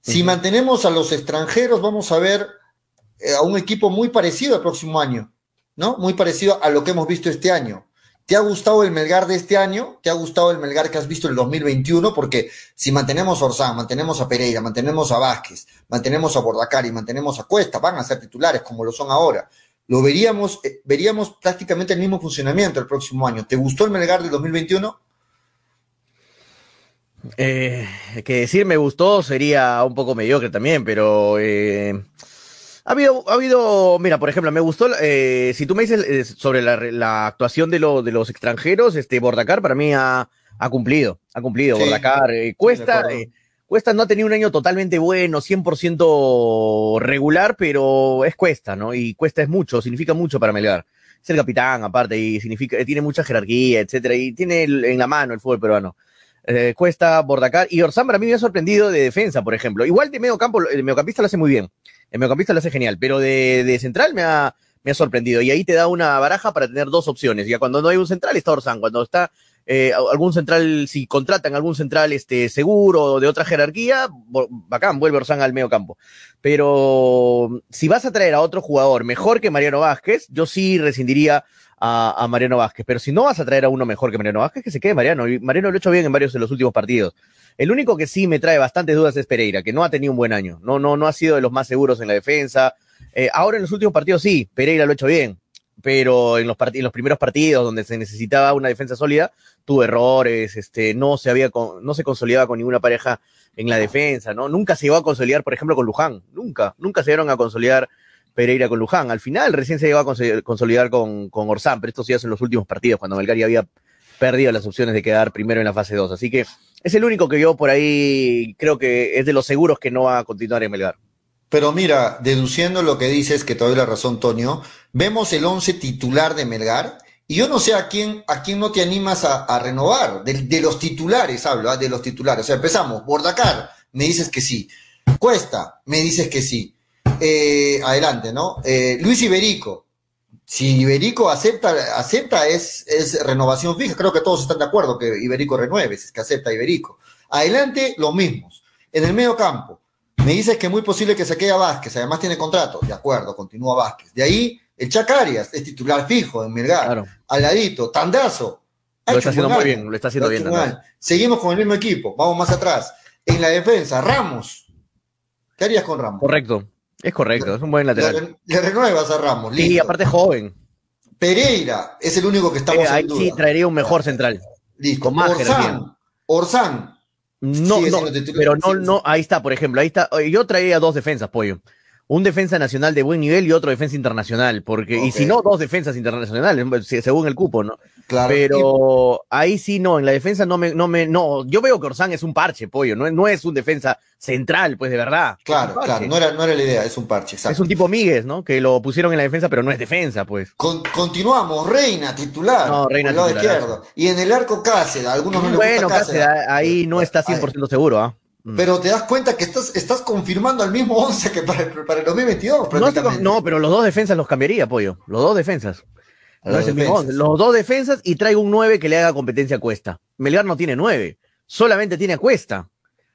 Si mantenemos a los extranjeros, vamos a ver eh, a un equipo muy parecido al próximo año, ¿no? Muy parecido a lo que hemos visto este año. ¿Te ha gustado el Melgar de este año? ¿Te ha gustado el Melgar que has visto en el 2021? Porque si mantenemos a Orsán, mantenemos a Pereira, mantenemos a Vázquez, mantenemos a Bordacari, mantenemos a Cuesta, van a ser titulares como lo son ahora. Lo veríamos, eh, veríamos prácticamente el mismo funcionamiento el próximo año. ¿Te gustó el Melgar del 2021? Eh, que decir me gustó sería un poco mediocre también, pero eh, ha habido, ha habido, mira, por ejemplo, me gustó, eh, si tú me dices eh, sobre la, actuación de, lo, de los extranjeros, este Bordacar para mí ha, ha cumplido, ha cumplido, Bordacar. Eh, Cuesta, Cuesta no ha tenido un año totalmente bueno, 100% regular, pero es Cuesta, ¿no? Y Cuesta es mucho, significa mucho para Melgar. Es el capitán, aparte, y significa, tiene mucha jerarquía, etcétera, y tiene en la mano el fútbol peruano. Cuesta, Bordacar, y Orsán para mí me ha sorprendido de defensa, por ejemplo. Igual de medio campo, el mediocampista lo hace muy bien. El mediocampista lo hace genial, pero de, central me ha, me ha sorprendido. Y ahí te da una baraja para tener dos opciones. Ya cuando no hay un central está Orsán. Cuando está eh, algún central, si contratan algún central este, seguro de otra jerarquía, bacán, vuelve Orsán al medio campo. Pero si vas a traer a otro jugador mejor que Mariano Vázquez, yo sí rescindiría a, Mariano Vázquez. Pero si no vas a traer a uno mejor que Mariano Vázquez, que se quede Mariano. Y Mariano lo ha hecho bien en varios de los últimos partidos. El único que sí me trae bastantes dudas es Pereira, que no ha tenido un buen año. No, no, no ha sido de los más seguros en la defensa. Eh, ahora en los últimos partidos sí, Pereira lo ha hecho bien. pero en los, en los primeros partidos donde se necesitaba una defensa sólida, tuvo errores, este, no se había, no se consolidaba con ninguna pareja en la defensa, ¿no? Nunca se llegó a consolidar, por ejemplo, con Luján, nunca, nunca se dieron a consolidar Pereira con Luján. Al final recién se llegó a consolidar con, con Orsán, pero esto sí en los últimos partidos, cuando Melgar ya había perdido las opciones de quedar primero en la fase 2. Así que es el único que yo por ahí creo que es de los seguros que no va a continuar en Melgar. Pero mira, deduciendo lo que dices, que te doy la razón, Tonio, vemos el once titular de Melgar y yo no sé a quién, a quién no te animas a, renovar. De, los titulares hablo, ¿ah? de los titulares. O sea, empezamos. Bordacar, me dices que sí. Cuesta, me dices que sí. Eh, adelante, ¿no? Eh, Luis Iberico. Si Iberico acepta, acepta es, es renovación fija. Creo que todos están de acuerdo que Iberico renueve, es que acepta Iberico. Adelante, los mismos. En el medio campo, me dices que es muy posible que se quede a Vázquez, además tiene contrato. De acuerdo, continúa Vázquez. De ahí, el Chacarias es titular fijo en Melgar. Claro. Al ladito, Tandazo. Lo está haciendo muy bien, lo está haciendo bien. Seguimos con el mismo equipo, vamos más atrás. En la defensa, Ramos. ¿Qué harías con Ramos? Correcto, es correcto, es un buen lateral. Le, renuevas a Ramos. Y aparte joven. Pereira es el único que estamos eh, ahí sí traería un mejor central. Listo. Con más Orsán, Orsán. No, no, pero no, no, ahí está, por ejemplo, ahí está. Yo traería dos defensas, pollo un defensa nacional de buen nivel y otro defensa internacional, porque, y si no, dos defensas internacionales, según el cupo, ¿no? Claro. Pero ahí sí no, en la defensa no me, no me, no, yo veo que Orsán es un parche, pollo, no, no es un defensa central, pues de verdad. Claro, claro, no era, no era la idea, es un parche, exacto. Es un tipo Miguel, ¿no? Que lo pusieron en la defensa, pero no es defensa, pues. continuamos, Reina titular. No, Reina titular. Izquierdo. Y en el arco Cáceres, algunos no bueno, Cáceres, ahí no está 100% seguro, ¿ah? Pero te das cuenta que estás, estás confirmando al mismo 11 que para el, para el 2022. No, pero los dos defensas los cambiaría, Pollo. Los dos defensas. Los, dos defensas y traigo un 9 que le haga competencia a Cuesta. Melgar no tiene 9, solamente tiene a Cuesta.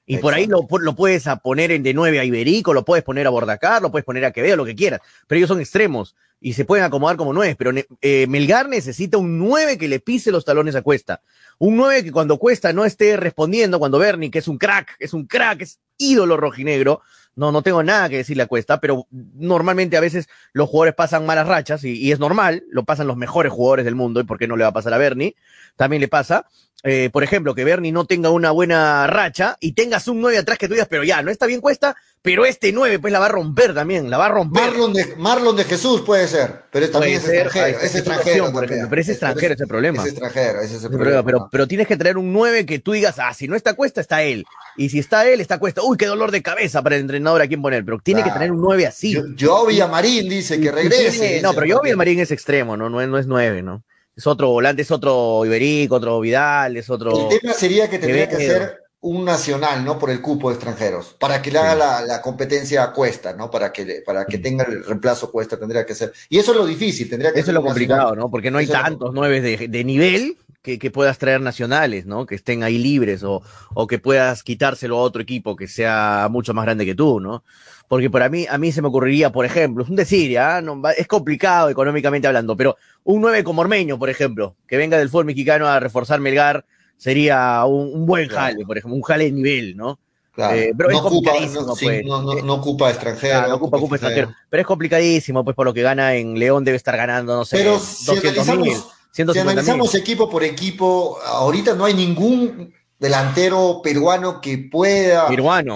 Y por ahí lo, lo, puedes poner en de 9 a Iberico, lo puedes poner a Bordacar, lo puedes poner a Quevedo, lo que quieras. Pero ellos son extremos y se pueden acomodar como 9. Pero eh, Melgar necesita un 9 que le pise los talones a Cuesta. Un 9 que cuando Cuesta no esté respondiendo, cuando Bernie, que es un crack, es un crack, es ídolo rojinegro, no, no tengo nada que decirle a Cuesta, pero normalmente a veces los jugadores pasan malas rachas y, y, es normal, lo pasan los mejores jugadores del mundo y por qué no le va a pasar a Bernie, también le pasa. Eh, por ejemplo, que Bernie no tenga una buena racha y tengas un 9 atrás que tú digas, pero ya, no está bien Cuesta, pero este 9 pues la va a romper también, la va a romper. Marlon de, Marlon de Jesús puede ser, pero también es extranjero, es extranjero. pero es extranjero ese problema. Es extranjero, ese es el problema. Pero, pero tienes que traer un 9 que tú digas, ah, si no está Cuesta, está él. Y si está él, está Cuesta. Uy, qué dolor de cabeza para el entrenador a quién poner, pero tiene que tener un 9 así. Yo, yo Villamarín dice que regrese. no, pero yo Villamarín es extremo, ¿no? No es, no es 9, ¿no? Es otro volante, es otro Iberico, otro Vidal, es otro. El tema sería que tendría que ser un nacional, ¿no? Por el cupo de extranjeros, para que le haga la, competencia a Cuesta, ¿no? Para que, para que tenga el reemplazo Cuesta, tendría que ser. Y eso es lo difícil, tendría que Eso es lo complicado, ¿no? Porque no hay tantos nueve de, nivel que, que, puedas traer nacionales, ¿no? Que estén ahí libres o, o que puedas quitárselo a otro equipo que sea mucho más grande que tú, ¿no? Porque para mí, a mí se me ocurriría, por ejemplo, es un decir, ¿ya? No, es complicado económicamente hablando, pero un nueve como Ormeño, por ejemplo, que venga del fútbol mexicano a reforzar Melgar, sería un, buen jale, por ejemplo, un jale de nivel, ¿no? Claro. Eh, pero no, ocupa, no, pues. no, ocupa extranjero. no ocupa, ocupa extranjero. Pero es complicadísimo, pues por lo que gana en León debe estar ganando, no sé, pero si 200 analizamos, Si analizamos equipo por equipo, ahorita no hay ningún delantero peruano que pueda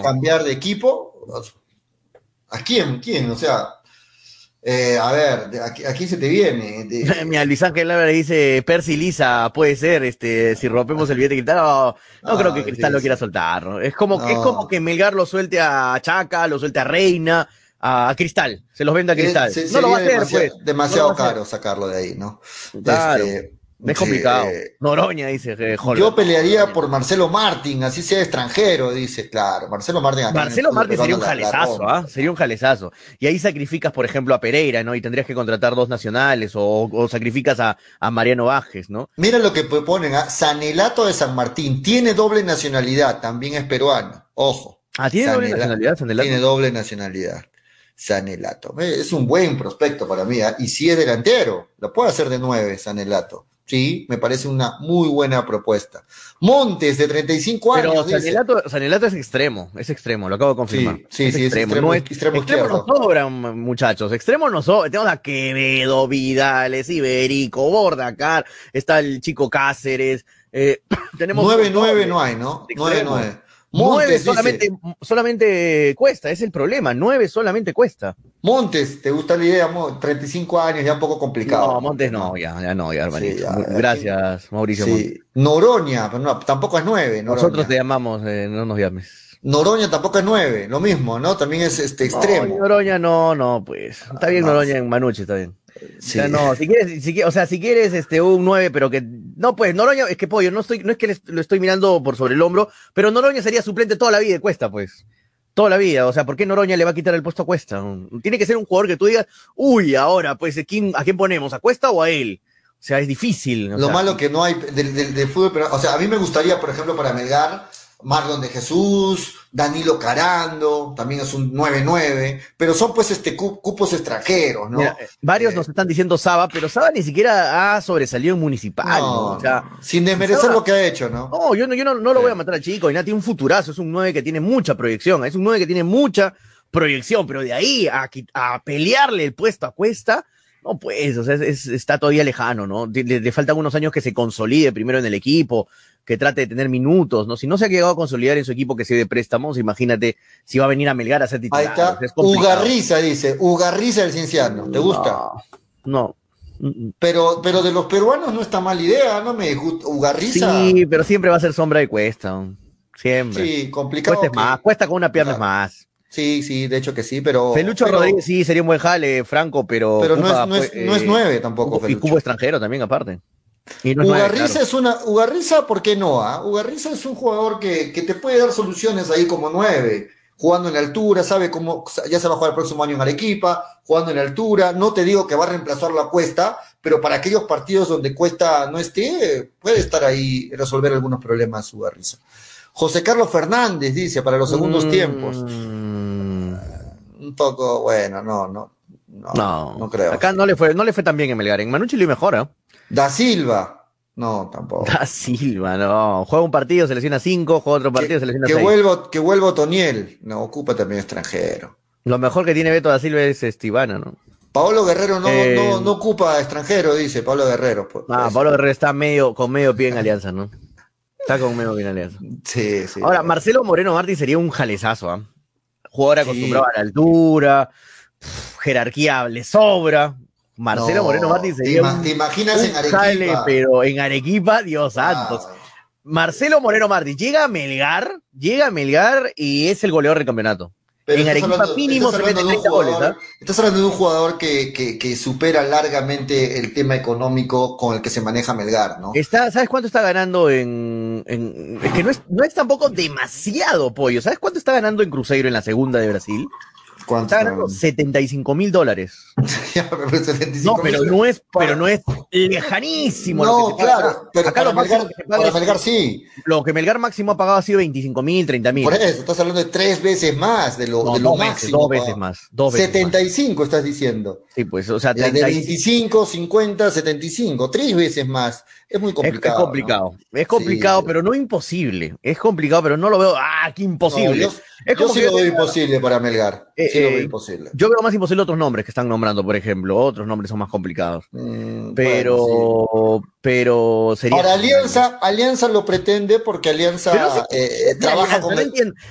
cambiar de equipo. ¿A quién? ¿Quién? O sea, eh, a ver, aquí, aquí, se te viene. Mira, Luis Ángel Lara dice, Percy Lisa, puede ser, este, si rompemos el billete de Cristal, no, no creo que Cristal lo quiera soltar. Es como, es como que Melgar lo suelte a Chaca, lo suelte a Reina, a, Cristal, se los vende a Cristal. no lo va a hacer, demasiado, pues. Demasiado caro sacarlo de ahí, ¿no? Claro. Este, es complicado. Noroña dice que Yo pelearía por Marcelo Martín, así sea extranjero, dice, claro. Marcelo Martín. Marcelo Martín sería un jalezazo, ¿ah? Sería un jalezazo. Y ahí sacrificas, por ejemplo, a Pereira, ¿no? Y tendrías que contratar dos nacionales o, sacrificas a, Mariano Bajes, ¿no? Mira lo que ponen, a ¿ah? Sanelato de San Martín. Tiene doble nacionalidad, también es peruano. Ojo. Ah, tiene doble nacionalidad, Sanelato. Tiene doble nacionalidad. Sanelato. Es un buen prospecto para mí, ¿ah? y si es delantero, lo puede hacer de nueve, Sanelato Sí, me parece una muy buena propuesta. Montes, de 35 años. Pero Sanelato, es extremo, es extremo, lo acabo de confirmar. Sí, sí, es extremo. no es, extremo, extremo no sobran, muchachos. Extremo no sobran. Tenemos a Quevedo, Vidales, Iberico, Bordacar, está el chico Cáceres. Eh, tenemos 9-9 no hay, ¿no? 9-9. Montes, solamente, solamente cuesta, es el problema. Nueve solamente cuesta. Montes, ¿te gusta la idea? 35 años, ya un poco complicado. No, Montes no, ya, ya no, ya, hermanito. Gracias, Mauricio. Sí. Noroña, pero no, tampoco es nueve. Nosotros te llamamos, eh, no nos llames. Noroña tampoco es nueve, lo mismo, ¿no? También es este extremo. Noroña no, no, pues. Está bien Noroña en Manuche, está bien. Sí. O sea, no, si quieres, si, o sea, si quieres este un 9, pero que no, pues Noroña, es que pollo, no estoy no es que lo estoy mirando por sobre el hombro, pero Noroña sería suplente toda la vida de Cuesta, pues. Toda la vida, o sea, ¿por qué Noroña le va a quitar el puesto a Cuesta? Tiene que ser un jugador que tú digas, uy, ahora, pues, ¿a quién, ¿a quién ponemos? ¿A Cuesta o a él? O sea, es difícil. Lo malo que no hay del, fútbol, pero, o sea, a mí me gustaría, por ejemplo, para Melgar, Marlon de Jesús, Danilo Carando, también es un 9-9, pero son pues este cupos extranjeros, ¿no? Eh, varios nos están diciendo Saba, pero Saba ni siquiera ha sobresalido en municipal, ¿no? sin desmerecer lo que ha hecho, ¿no? No, yo no, yo no, lo voy a matar al chico, y nada, tiene un futurazo, es un 9 que tiene mucha proyección, es un 9 que tiene mucha proyección, pero de ahí a, a pelearle el puesto a cuesta, no, pues, o sea, está todavía lejano, ¿no? Le, faltan unos años que se consolide primero en el equipo, que trate de tener minutos, ¿no? Si no se ha llegado a consolidar en su equipo que se de préstamos, imagínate si va a venir a Melgar a ser titular. Ahí está. Ugarriza dice, Ugarriza el Cienciano, ¿te gusta? No. Pero, pero de los peruanos no está mala idea, ¿no? Me gusta. Ugarriza. Sí, pero siempre va a ser sombra de cuesta. Siempre. Sí, complicado. Cuesta más, cuesta con una pierna más. Sí, sí, de hecho que sí, pero. Felucho Rodríguez sí sería un buen jale, Franco, pero. Pero no, es, no, es, no es nueve tampoco. Y cubo extranjero también, aparte. Ugarriza es una. Ugarriza, ¿por qué no? Ah? Ugarriza es un jugador que, te puede dar soluciones ahí como nueve, jugando en altura, sabe cómo. Ya se va a jugar el próximo año en Arequipa, jugando en altura. No te digo que va a reemplazar la Cuesta, pero para aquellos partidos donde Cuesta no esté, puede estar ahí resolver algunos problemas Ugarriza. José Carlos Fernández dice para los segundos mm. tiempos. Un poco, bueno, no, no. No, no, creo. Acá no le fue, no le fue tan bien en Melgar. En Manucci lo mejora. Da Silva. No, tampoco. Da Silva, no. Juega un partido, selecciona cinco, juega otro partido, selecciona que Vuelvo, que vuelva Otoniel. No, ocupa también extranjero. Lo mejor que tiene Beto da Silva es Estivana, ¿no? Paolo Guerrero no, no, no, ocupa extranjero, dice Pablo Guerrero. Pues, ah, Pablo Guerrero está medio, con medio pie en alianza, ¿no? Está con medio bien alianza. Sí, sí. Ahora, Marcelo Moreno Martí sería un jalezazo, ¿ah? Jugador acostumbrado a la altura, jerarquía le sobra. Marcelo Moreno Martín sería. ¿Te, imaginas en Arequipa? pero en Arequipa, Dios santos. Marcelo Moreno Martín llega a Melgar, llega a Melgar y es el goleador del campeonato. en Arequipa mínimo se mete 30 goles. ¿ah? Estás hablando de un jugador que, que, supera largamente el tema económico con el que se maneja Melgar, ¿no? Está, ¿Sabes cuánto está ganando en, en, Es que no es, no es tampoco demasiado pollo. ¿Sabes cuánto está ganando en Cruzeiro en la segunda de Brasil? ¿Cuánto? Está ganando 75 mil dólares. no, pero no es, pero no es lejanísimo. No, lo que claro. Pero Acá lo Melgar, que para Melgar sí. Lo que Melgar máximo ha pagado ha sido 25 mil, 30 mil. Por eso, estás hablando de tres veces más de lo, de lo máximo. dos veces más. Dos veces 75 estás diciendo. Sí, pues, o sea, 30, de 25, 50, 75, tres veces más. Es muy complicado. Es, complicado. Es complicado, pero no imposible. Es complicado, pero no lo veo. ¡Ah, qué imposible! yo, sí lo veo imposible para Melgar. sí lo veo eh, imposible. Yo veo más imposible otros nombres que están nombrando, por ejemplo. Otros nombres son más complicados. Mm, pero, pero sería. Ahora, Alianza, Alianza lo pretende porque Alianza eh, trabaja con.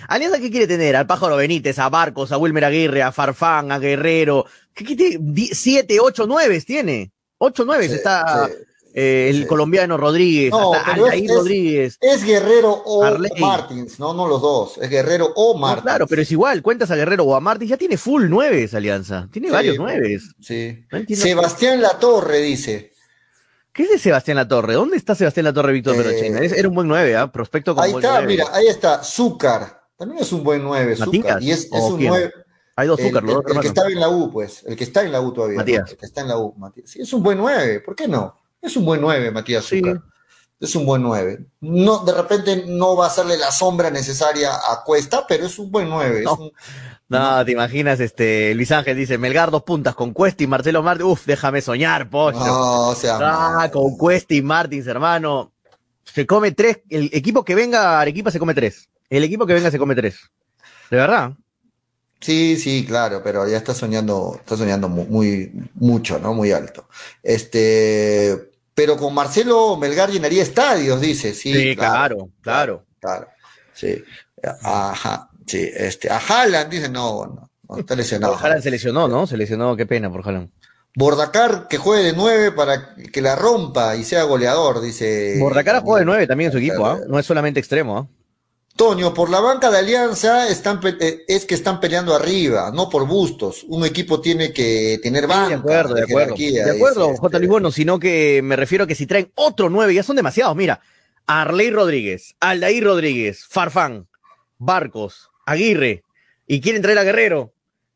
¿Alianza qué quiere tener? Al Pájaro Benítez, a Barcos, a Wilmer Aguirre, a Farfán, a Guerrero. ¿Qué, tiene? ¿Siete, ocho, nueve tiene? Ocho, nueve está. Eh, el colombiano Rodríguez, no, es, Rodríguez. Es Guerrero o Martins, no, no los dos, es Guerrero o Martins. claro, pero es igual, cuentas a Guerrero o a Martins, ya tiene full nueve esa alianza, tiene varios nueve. Sí. Sebastián Latorre dice. ¿Qué es de Sebastián Latorre? ¿Dónde está Sebastián Latorre Víctor eh, Era un buen nueve, ¿ah? Prospecto como Ahí está, mira, ahí está, Zúcar. También es un buen nueve, Zúcar. Y es, un nueve. Hay dos Zúcar, el, el, que está en la U, pues. El que está en la U todavía. Matías. El que está en la U, Matías. Sí, es un buen nueve, ¿por qué no? Es un buen 9, Matías Zucker. es un buen 9. No, de repente no va a hacerle la sombra necesaria a Cuesta, pero es un buen 9. No. te imaginas, este, Luis Ángel dice, Melgar dos puntas con Cuesta y Marcelo Martins, uf, déjame soñar, pollo. No, o sea, ah, con Cuesta y Martins, hermano. Se come tres, el equipo que venga a Arequipa se come tres. El equipo que venga se come tres. De verdad. Sí, sí, claro, pero ya está soñando, está soñando muy, mucho, ¿no? Muy alto. Este, pero con Marcelo Melgar llenaría estadios, dice, sí. Sí, claro, claro. Claro, sí. Ajá, sí, este, a Haaland dice, no, no, está lesionado. Haaland se lesionó, ¿no? Se lesionó, qué pena por Haaland. Bordacar que juegue de nueve para que la rompa y sea goleador, dice. Bordacar juega de nueve también en su equipo, ¿ah? No es solamente extremo, ¿ah? Toño, por la banca de Alianza están, eh, es que están peleando arriba, no por bustos. Un equipo tiene que tener banca. de acuerdo, de, acuerdo. De acuerdo, J. Bueno, sino que me refiero a que si traen otro nueve, ya son demasiados. Mira, Arley Rodríguez, Aldair Rodríguez, Farfán, Barcos, Aguirre, y quieren traer a Guerrero.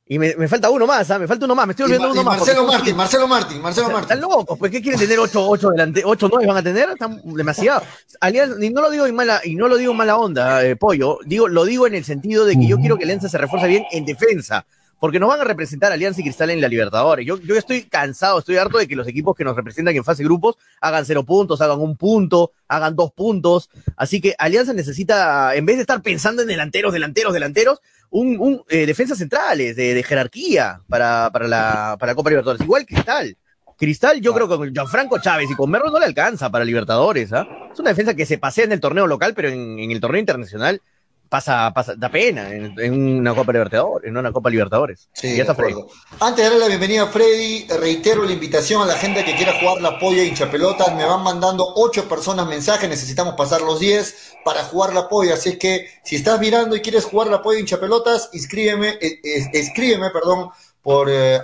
Y me, me, falta uno más, ¿ah? me falta uno más, me estoy olvidando uno más. Marcelo Martín, Marcelo Martín, Marcelo Martín. Están locos, pues ¿qué quieren tener ocho, ocho delante, ocho nueve van a tener? Están demasiado. Alianza, y no lo digo en mala, y no lo digo en mala onda, eh, pollo, digo, lo digo en el sentido de que yo quiero que Alianza se refuerce bien en defensa. Porque nos van a representar Alianza y Cristal en la Libertadores. Yo, yo estoy cansado, estoy harto de que los equipos que nos representan en fase grupos hagan cero puntos, hagan un punto, hagan dos puntos. Así que Alianza necesita, en vez de estar pensando en delanteros, delanteros, delanteros, un, un eh, defensas centrales de, de jerarquía para, para, la, para la Copa Libertadores. Igual Cristal. Cristal, yo creo que con Gianfranco Chávez y con Merlo no le alcanza para Libertadores. ¿ah? Es una defensa que se pasea en el torneo local, pero en, en el torneo internacional pasa, pasa, da pena en, una Copa Libertadores, en una Copa Libertadores. Sí, ya está Freddy. Antes de darle la bienvenida a Freddy, reitero la invitación a la gente que quiera jugar la polla hincha pelotas. Me van mandando ocho personas mensajes, necesitamos pasar los 10 para jugar la polla. Así es que si estás mirando y quieres jugar la polla hincha pelotas, inscríbeme, eh, escríbeme, perdón, por, eh,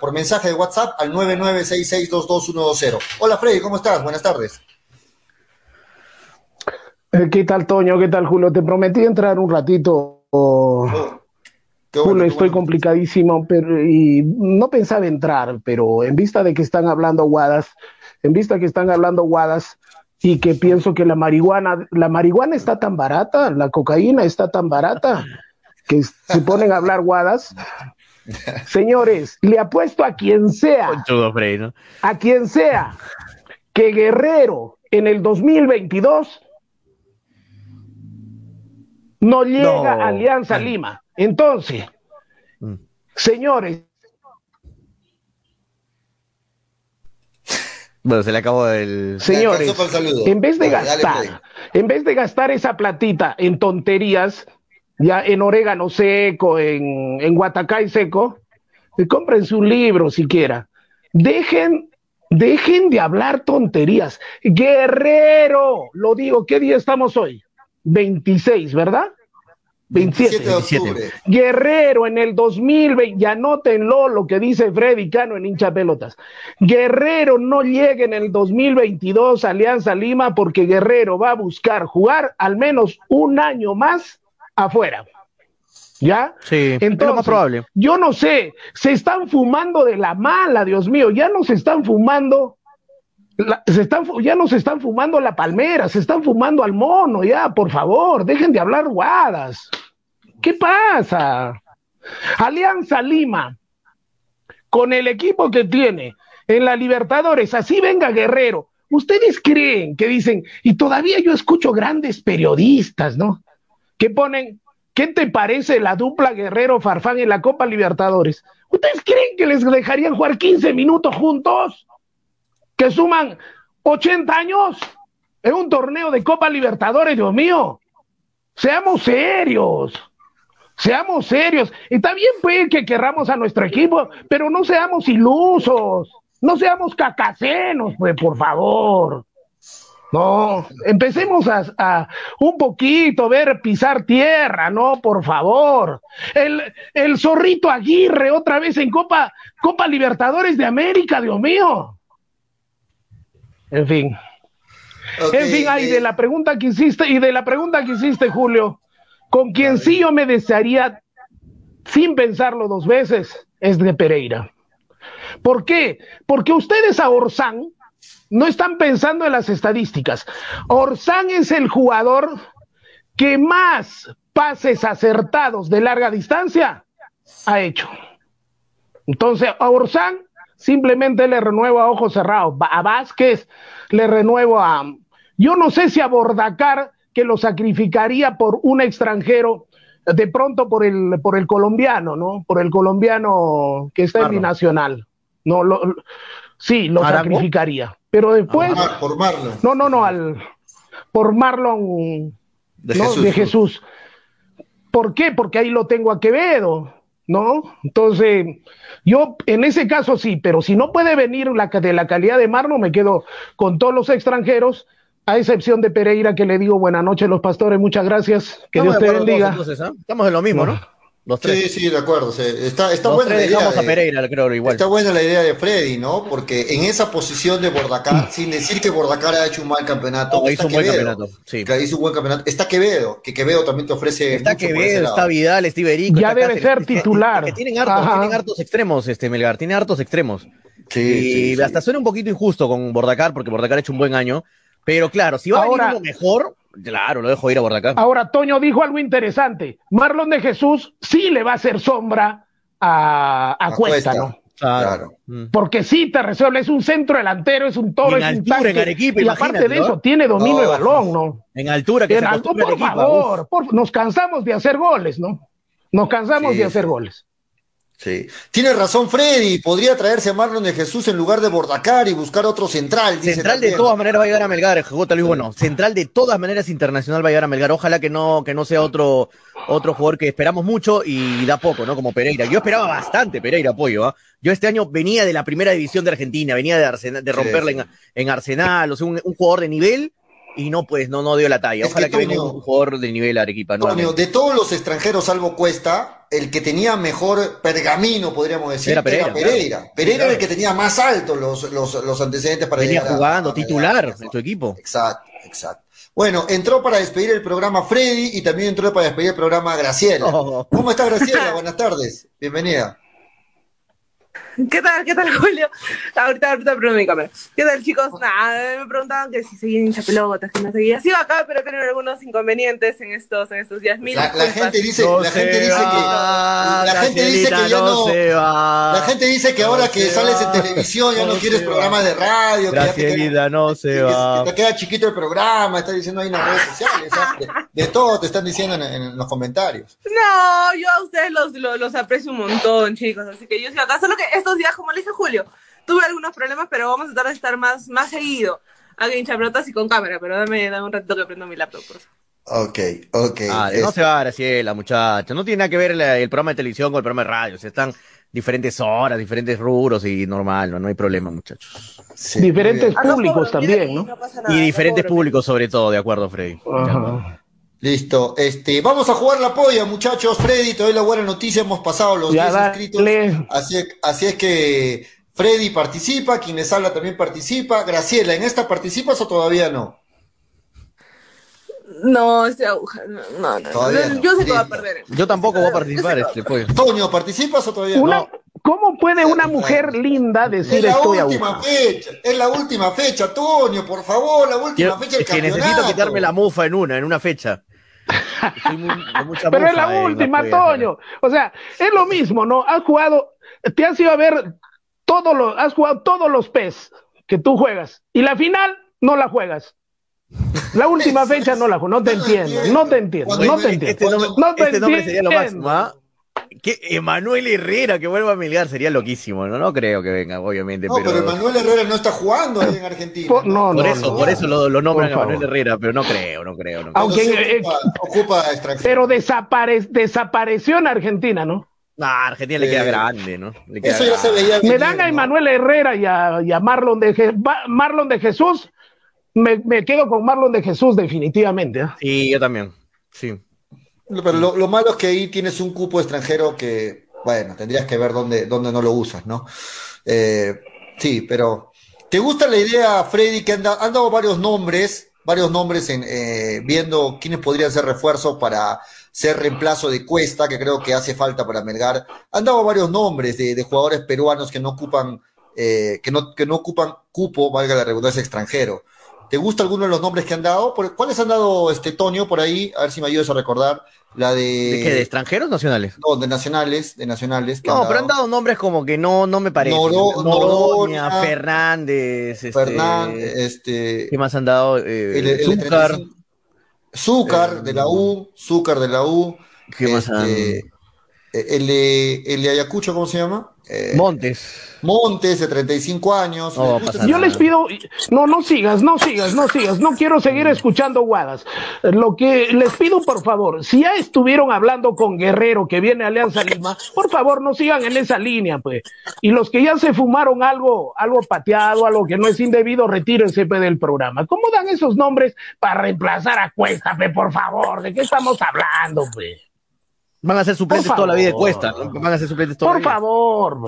por mensaje de WhatsApp al 9966222120. Hola Freddy, ¿cómo estás? Buenas tardes. Eh, ¿Qué tal, Toño? ¿Qué tal, Julio? Te prometí entrar un ratito. Oh, Julio, estoy complicadísimo, pero y no pensaba entrar, pero en vista de que están hablando guadas, en vista que están hablando guadas y que pienso que la marihuana, la marihuana está tan barata, la cocaína está tan barata, que se ponen a hablar guadas. Señores, le apuesto a quien sea, a quien sea, que Guerrero en el 2022 no llega Alianza Lima. Entonces, mm. señores. Bueno, se le acabó el. Señores, en vez de gastar, en vez de gastar esa platita en tonterías, ya en orégano seco, en, en guatacay seco, eh, cómprense un libro siquiera. Dejen, dejen de hablar tonterías. Guerrero, lo digo, ¿qué día estamos hoy? 26, ¿verdad? 27. de octubre. Guerrero en el 2020, y anótenlo lo que dice Freddy Cano en hincha pelotas. Guerrero no llega en el 2022 a Alianza Lima porque Guerrero va a buscar jugar al menos un año más afuera. ¿Ya? Sí, Entonces, más probable. Yo no sé, se están fumando de la mala, Dios mío, ya no se están fumando se están, ya no se están fumando la palmera, se están fumando al mono, ya, por favor, dejen de hablar guadas. ¿Qué pasa? Alianza Lima, con el equipo que tiene en la Libertadores, así venga Guerrero. ¿Ustedes creen que dicen, y todavía yo escucho grandes periodistas, ¿no? Que ponen, ¿qué te parece la dupla Guerrero Farfán en la Copa Libertadores? ¿Ustedes creen que les dejarían jugar 15 minutos juntos? Que suman 80 años en un torneo de Copa Libertadores, Dios mío. Seamos serios. Seamos serios. Está bien, pues, que querramos a nuestro equipo, pero no seamos ilusos. No seamos cacasenos, pues, por favor. No, empecemos a, a, un poquito ver pisar tierra, no, por favor. El, el zorrito Aguirre otra vez en Copa, Copa Libertadores de América, Dios mío. En fin. en fin, ay, de la pregunta que hiciste, y de la pregunta que hiciste, Julio, con quien sí yo me desearía, sin pensarlo dos veces, es de Pereira. ¿Por qué? Porque ustedes a Orsán no están pensando en las estadísticas. Orsán es el jugador que más pases acertados de larga distancia ha hecho. Entonces, a Orsán simplemente le renuevo a ojos cerrados. A Vázquez le renuevo a... Yo no sé si a Bordacar, que lo sacrificaría por un extranjero, de pronto por el, por el colombiano, ¿no? Por el colombiano que está en binacional. No, lo, sí, lo sacrificaría. Pero después... por Marlon. No, no, no, al, por Marlon de, Jesús. de Jesús. ¿Por qué? Porque ahí lo tengo a Quevedo. ¿No? Entonces, yo en ese caso sí, pero si no puede venir la, de la calidad de Marno, me quedo con todos los extranjeros, a excepción de Pereira, que le digo buenas noches los pastores, muchas gracias, que Dios te bendiga. ¿ah? Estamos en lo mismo, ¿no? Sí, sí, de acuerdo. Está, está buena la idea. a Pereira, creo, igual. Está buena la idea de Freddy, ¿no? Porque en esa posición de Bordacar, sin decir que Bordacar ha hecho un mal campeonato, hizo un buen campeonato. Sí. hizo un buen campeonato. Está Quevedo, que Quevedo también te ofrece. Está Quevedo, está Vidal, está Iberico. Ya debe ser titular. Que, tienen, hartos, tienen, hartos, extremos, este Melgar, tiene hartos extremos. Sí, y hasta suena un poquito injusto con Bordacar, porque Bordacar ha hecho un buen año. Pero claro, si va a venir uno mejor, Claro, lo dejo ir a Bordacar. Ahora, Toño dijo algo interesante. Marlon de Jesús sí le va a hacer sombra a, Cuesta, ¿no? Claro. Mm. Porque sí te resuelve, es un centro delantero, es un toro, es un tanque. En Arequipa, y aparte de eso, tiene dominio de balón, ¿no? En altura, que en se por favor, nos cansamos de hacer goles, ¿no? Nos cansamos de hacer goles. Sí. Tiene razón Freddy, podría traerse a Marlon de Jesús en lugar de Bordacar y buscar otro central. central de todas maneras va a llegar a Melgar, Luis, bueno, central de todas maneras internacional va a llegar a Melgar. Ojalá que no, que no sea otro, otro jugador que esperamos mucho y da poco, ¿no? Como Pereira. Yo esperaba bastante Pereira apoyo, ¿ah? Yo este año venía de la primera división de Argentina, venía de, Arsenal, de romperla En, Arsenal, o sea, un, un jugador de nivel y no, pues no, no dio la talla. Ojalá que, venga un jugador de nivel Arequipa. Antonio, de todos los extranjeros, salvo Cuesta, el que tenía mejor pergamino, podríamos decir, era Pereira. Pereira. Pereira era el que tenía más alto los, los, antecedentes para Venía jugando, titular en tu equipo. Exacto, exacto. Bueno, entró para despedir el programa Freddy y también entró para despedir el programa Graciela. Oh. ¿Cómo estás, Graciela? Buenas tardes. Bienvenida. ¿Qué tal? ¿Qué tal, Julio? Ahorita, ahorita prendo mi cámara. ¿Qué tal, chicos? Nada, me preguntaban que si seguían hinchapelotas, que no seguía. Sí, acá, pero tienen algunos inconvenientes en estos, en estos días. Mil la, la, gente dice, la gente dice que. La gente dice que ya no. la gente dice que ahora que sales en televisión ya no, quieres programas de radio. Gracielita, que no se va. Que te queda chiquito el programa, está diciendo ahí en las redes sociales. De, todo te están diciendo en, los comentarios. No, yo a ustedes los, los, los, aprecio un montón, chicos. Así que yo sí acá. Solo que esto días, como le dije Julio, tuve algunos problemas, pero vamos a tratar de estar más, más seguido. Hago hinchapelotas y con cámara, pero dame, dame un ratito que prendo mi laptop, por favor. Ok, ok. Ah, no se va, Graciela, muchacha. No tiene nada que ver el, programa de televisión con el programa de radio. O están diferentes horas, diferentes rubros y normal, no, no hay problema, muchachos. diferentes públicos también, ¿no? y diferentes públicos sobre todo, de acuerdo, Freddy. Listo. Este, vamos a jugar la polla, muchachos. Freddy, te doy la buena noticia. Hemos pasado los 10 inscritos. Así, así es que Freddy participa, quien les habla también participa. Graciela, ¿en esta participas o todavía no? No, este aguja, no, no, Yo sé que va a perder. Yo tampoco voy a participar, este pollo. Toño, ¿participas o todavía no? ¿Cómo puede una mujer linda decir esto? Es la última fecha, es la última fecha, Toño, por favor, la última fecha del es que necesito quitarme la mufa en una, en una fecha. Pero es la última, Toño. O sea, es lo mismo, ¿no? Has jugado, te has ido a ver todos los, has jugado todos los PES que tú juegas y la final no la juegas. La última fecha no la juego, no te entiendo, no te entiendo, no te entiendo. Este nombre, no te este sería lo máximo, ¿ah? Que Emanuel Herrera que vuelva a Melgar sería loquísimo, ¿no? No creo que venga, obviamente. No, pero, Emanuel Herrera no está jugando ahí en Argentina. Por, no, por eso, por eso lo, lo nombran a Emanuel Herrera, pero no creo, no creo. No Aunque ocupa, Pero desapareció en Argentina, ¿no? No, Argentina le queda grande, ¿no? eso ya se veía. Me dan a Emanuel Herrera y a, Marlon, de Marlon de Jesús. Me, me, quedo con Marlon de Jesús, definitivamente. ¿eh? Sí, yo también. Sí. Pero lo, malo es que ahí tienes un cupo extranjero que, bueno, tendrías que ver dónde, dónde no lo usas, ¿no? Eh, sí, pero ¿te gusta la idea, Freddy, que han, dado varios nombres, varios nombres en eh, viendo quiénes podrían ser refuerzos para ser reemplazo de Cuesta, que creo que hace falta para Melgar? Han dado varios nombres de, jugadores peruanos que no ocupan eh, que, no, que no ocupan cupo, valga la redundancia, extranjero. ¿Te gusta alguno de los nombres que han dado? ¿Cuáles han dado, este Tonio, por ahí? A ver si me ayudas a recordar. La de... ¿De qué? ¿De extranjeros nacionales? No, de nacionales, de nacionales. No, pero han dado nombres como que no, no me parece. Noroña, Fernández, este... Fernández, este... ¿Qué más han dado? Eh, el, Zúcar. Zúcar eh, de la U, Zúcar de la U. ¿Qué más han... Este, el, el de Ayacucho, ¿cómo se llama? Eh, Montes. Montes, de 35 años. Yo les pido, no, no sigas, no sigas, no sigas, no quiero seguir escuchando guadas. Lo que les pido, por favor, si ya estuvieron hablando con Guerrero, que viene a Alianza Lima, por favor, no sigan en esa línea, pues. Y los que ya se fumaron algo, algo pateado, algo que no es indebido, retírense pues, del programa. ¿Cómo dan esos nombres para reemplazar a Cuesta, pues, por favor? ¿De qué estamos hablando, pues? Van a ser suplentes toda la vida de Cuesta. Van a ser suplentes toda Por favor,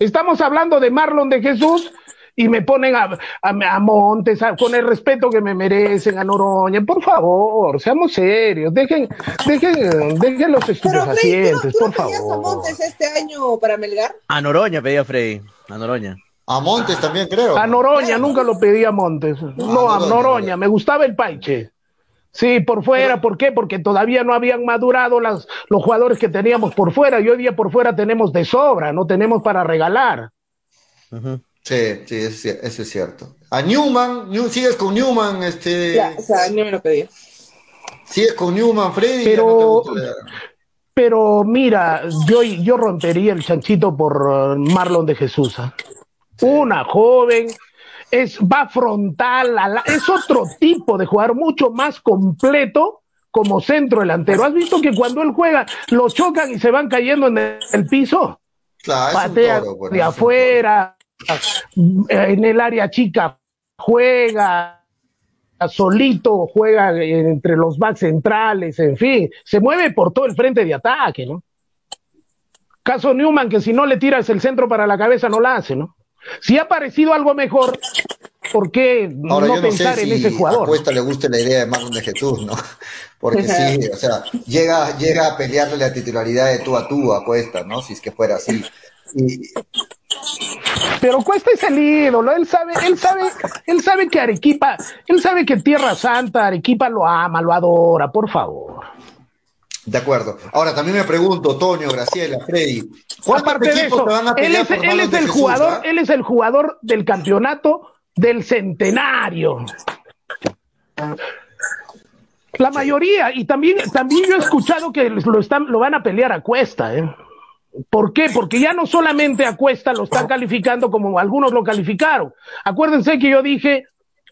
estamos hablando de Marlon de Jesús y me ponen a, a, Montes con el respeto que me merecen, a Noroña. Por favor, seamos serios. Dejen, dejen, dejen los estupefacientes, por favor. a Montes este año para Melgar? A Noroña pedía Freddy. A Noroña. A Montes también creo. A Noroña, nunca lo pedí a Montes. No, a Noroña, me gustaba el Paiche. Sí, por fuera, ¿por qué? Porque todavía no habían madurado las, los jugadores que teníamos por fuera y hoy día por fuera tenemos de sobra, no tenemos para regalar. Sí, sí, eso es cierto. A Newman, sigues con Newman, este. Ya, o sea, me lo pedí. Sigues con Newman, Freddy. Pero, pero mira, yo, yo rompería el chanchito por uh, Marlon de Jesús. ¿ah? Una joven es, va frontal, es otro tipo de jugador, mucho más completo como centro delantero. ¿Has visto que cuando él juega lo chocan y se van cayendo en el, piso? Claro, Patea de afuera, en el área chica juega, solito juega entre los backs centrales, en fin, se mueve por todo el frente de ataque, ¿no? Caso Newman, que si no le tiras el centro para la cabeza no la hace, ¿no? Si ha parecido algo mejor, ¿por qué no, pensar en ese jugador? A Cuesta le gusta la idea de Marlon de Jesús, ¿no? Porque sí, o sea, llega, llega a pelearle la titularidad de tú a tú a Cuesta, ¿no? Si es que fuera así. Pero Cuesta es el ídolo, él sabe, él sabe, él sabe que Arequipa, él sabe que Tierra Santa, Arequipa lo ama, lo adora, por favor. De acuerdo. Ahora también me pregunto, Tonio, Graciela, Freddy, Aparte de eso, él es, él es el jugador, ah? él es el jugador del campeonato del centenario. La mayoría, y también, también yo he escuchado que lo, están, lo van a pelear a cuesta, ¿eh? ¿Por qué? Porque ya no solamente a Cuesta lo están calificando como algunos lo calificaron. Acuérdense que yo dije,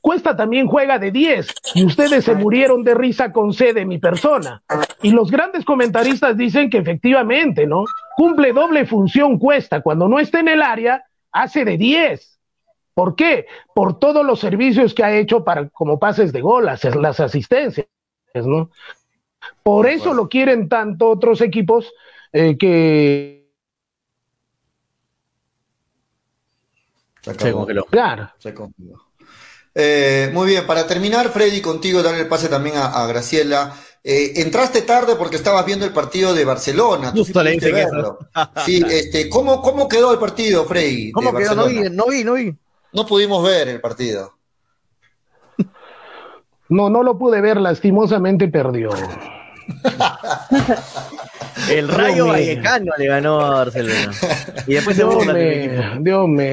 Cuesta también juega de 10 y ustedes se murieron de risa con C de mi persona. Y los grandes comentaristas dicen que efectivamente, ¿no? Cumple doble función Cuesta. Cuando no está en el área, hace de 10. ¿Por qué? Por todos los servicios que ha hecho para como pases de gol, las, las asistencias, ¿no? Por eso lo quieren tanto otros equipos eh, que se congeló. Claro. Se congeló. Eh, muy bien, para terminar, Freddy, contigo, darle el pase también a, Graciela. Eh, entraste tarde porque estabas viendo el partido de Barcelona. Justo le verlo. Sí, este, ¿cómo, ¿cómo quedó el partido, Freddy? ¿Cómo quedó? No vi, no vi, no vi. No pudimos ver el partido. No, no lo pude ver, lastimosamente perdió. El Rayo Vallecano le ganó a Barcelona. Y después se burla Dios mío.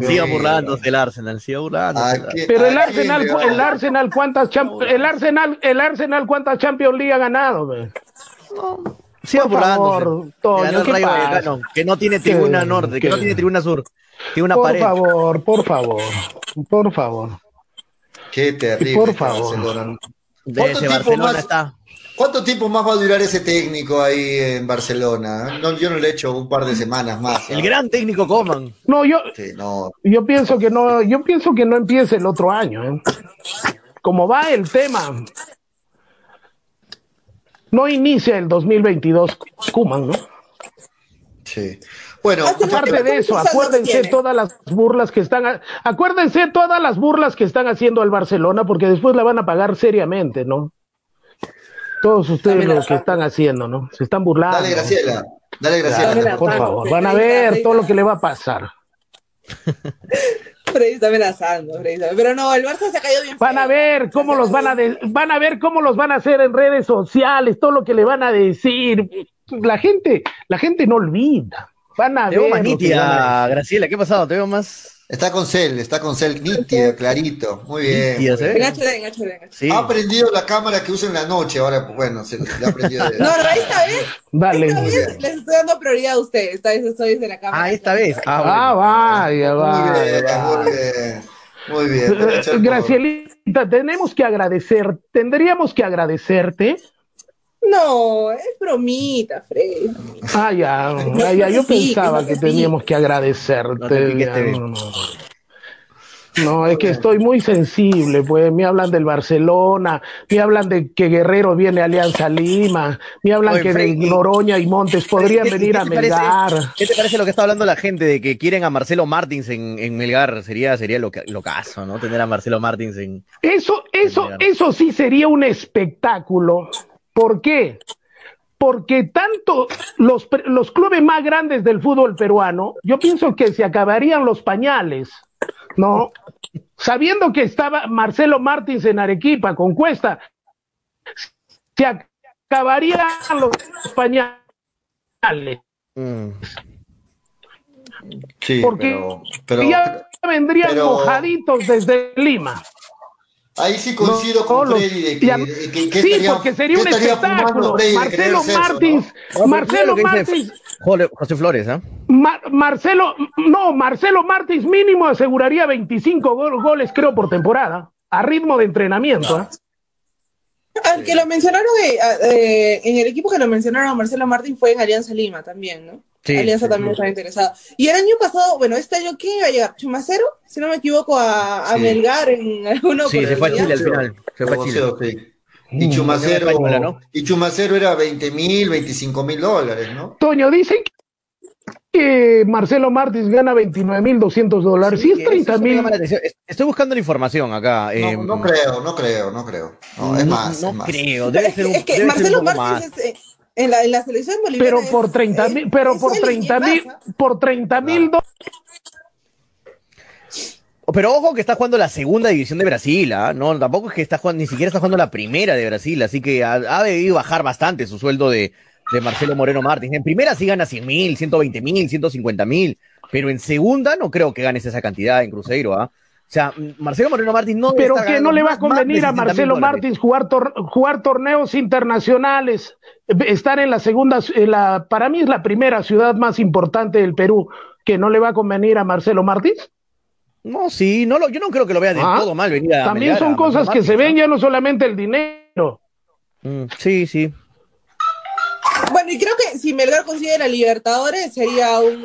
Siga burlándose el Arsenal, siga burlándose. Pero el Arsenal, el Arsenal, ¿cuántas el Arsenal, el Arsenal, ¿cuántas Champions League ha ganado? Siga burlándose. Ganó el Rayo Vallecano, que no tiene tribuna norte, que no tiene tribuna sur. Tiene una pared. Por favor, por favor, por favor. Qué terrible. Por favor. De ese Barcelona está. ¿Cuánto tiempo más va a durar ese técnico ahí en Barcelona? yo no le he hecho un par de semanas más. El gran técnico Coman. No, yo, yo pienso que no, yo pienso que no empiece el otro año. ¿eh? Como va el tema, no inicia el 2022 Kuman, ¿no? Sí. Bueno, aparte de eso, acuérdense todas las burlas que están, acuérdense todas las burlas que están haciendo al Barcelona, porque después la van a pagar seriamente, ¿no? Todos ustedes lo que están haciendo, ¿no? Se están burlando. Dale, Graciela. Dale, Graciela. por favor, van a ver todo lo que le va a pasar. Freddy está amenazando, Freddy pero no, el Barça se ha caído bien. Van a ver cómo los van a van a ver cómo los van a hacer en redes sociales, todo lo que le van a decir. La gente, la gente no olvida. Van a Te ver. veo más Graciela, ¿qué ha pasado? Te veo más. Está con Cel, está con Cel nítido, clarito. Muy bien. Nítido, ¿se ve? Sí. Ha aprendido la cámara que usa en la noche, ahora, pues, bueno, se le ha aprendido. De... no, no, esta vez, Vale. esta vez les estoy dando prioridad a ustedes. Esta vez estoy desde la cámara. Ah, esta vez. Ah, ah vaya, vaya. Muy bien, muy bien. Muy bien. Gracielita, tenemos que agradecer, tendríamos que agradecerte. No, es bromita, Freddy. Ah, ya, ah, ya yo pensaba que teníamos que agradecerte. No, no, no, es que estoy muy sensible, pues me hablan del Barcelona, me hablan de que Guerrero viene a Alianza Lima, me hablan Oye, que Freddy, de Noroña y Montes podrían ¿qué- qué- venir qué a parece- Melgar. ¿Qué te parece lo que está hablando la gente de que quieren a Marcelo Martins en, en Melgar? Sería, sería lo, lo caso, ¿no? Tener a Marcelo Martins en. Eso, eso, Melgar. eso sí sería un espectáculo. ¿Por qué? Porque tanto los, los clubes más grandes del fútbol peruano, yo pienso que se acabarían los pañales, ¿no? Sabiendo que estaba Marcelo Martins en Arequipa con Cuesta, se acabarían los pañales. Mm. Sí, Porque pero, pero ya vendrían pero- mojaditos desde Lima. Ahí sí coincido No, con Freddy de que, ya- de que- que sí, estaría- porque sería un espectáculo. Marcelo querer sexo, ¿no? Martins, Marcelo Martins, José Flores, ¿ah? Mar- Marcelo, no, Marcelo Martins mínimo aseguraría 25 gol- goles, creo, por temporada, a ritmo de entrenamiento. ¿eh? Al que lo mencionaron eh, eh, en el equipo que lo mencionaron a Marcelo Martín fue en Alianza Lima también, ¿no? Sí, Alianza sí, también estaba interesada. Y el año pasado, bueno, este año, ¿quién iba a llegar? ¿Chumacero? Si no me equivoco, a, a Sí. Melgar en alguna Sí, se fue a Chile al final. Se fue a Chile. Sí. Y Chumacero, española, ¿no? y Chumacero era 20 mil, 25 mil dólares, ¿no? Toño, dicen que Marcelo Martins gana 29.200 dólares. Sí, es Eso 30 me mil. Estoy buscando la información acá. eh, No, no creo, no creo, no creo. No, es más, no es más. creo. Debe es ser que, un, es que debe ser Marcelo. Martins es, eh, en, la, en la selección boliviana. Pero por 30 es- mil, pero por él y 30 quién mil, por 30 mil dólares. Pero ojo que está jugando la segunda división de Brasil, ¿ah? No, tampoco es que está jugando, ni siquiera está jugando la primera de Brasil, así que ha, ha debido bajar bastante su sueldo de, de Marcelo Moreno Martins. En primera sí gana 100 mil, 120 mil, 150 mil, pero en segunda no creo que ganes esa cantidad en Cruzeiro, ¿ah? O sea, Marcelo Moreno Martins no Pero que no le va a de convenir a 60.000 Marcelo. Martins jugar, tor- jugar torneos internacionales, estar en la segunda, en la, para mí es la primera ciudad más importante del Perú, que no le va a convenir a Marcelo Martins. No, sí, no lo, yo no creo que lo vea del Ah, todo mal venir a También Melgar, son a cosas que se ven, ya no solamente el dinero. Mm, sí, sí. Bueno, y creo que si Melgar consigue la Libertadores sería un.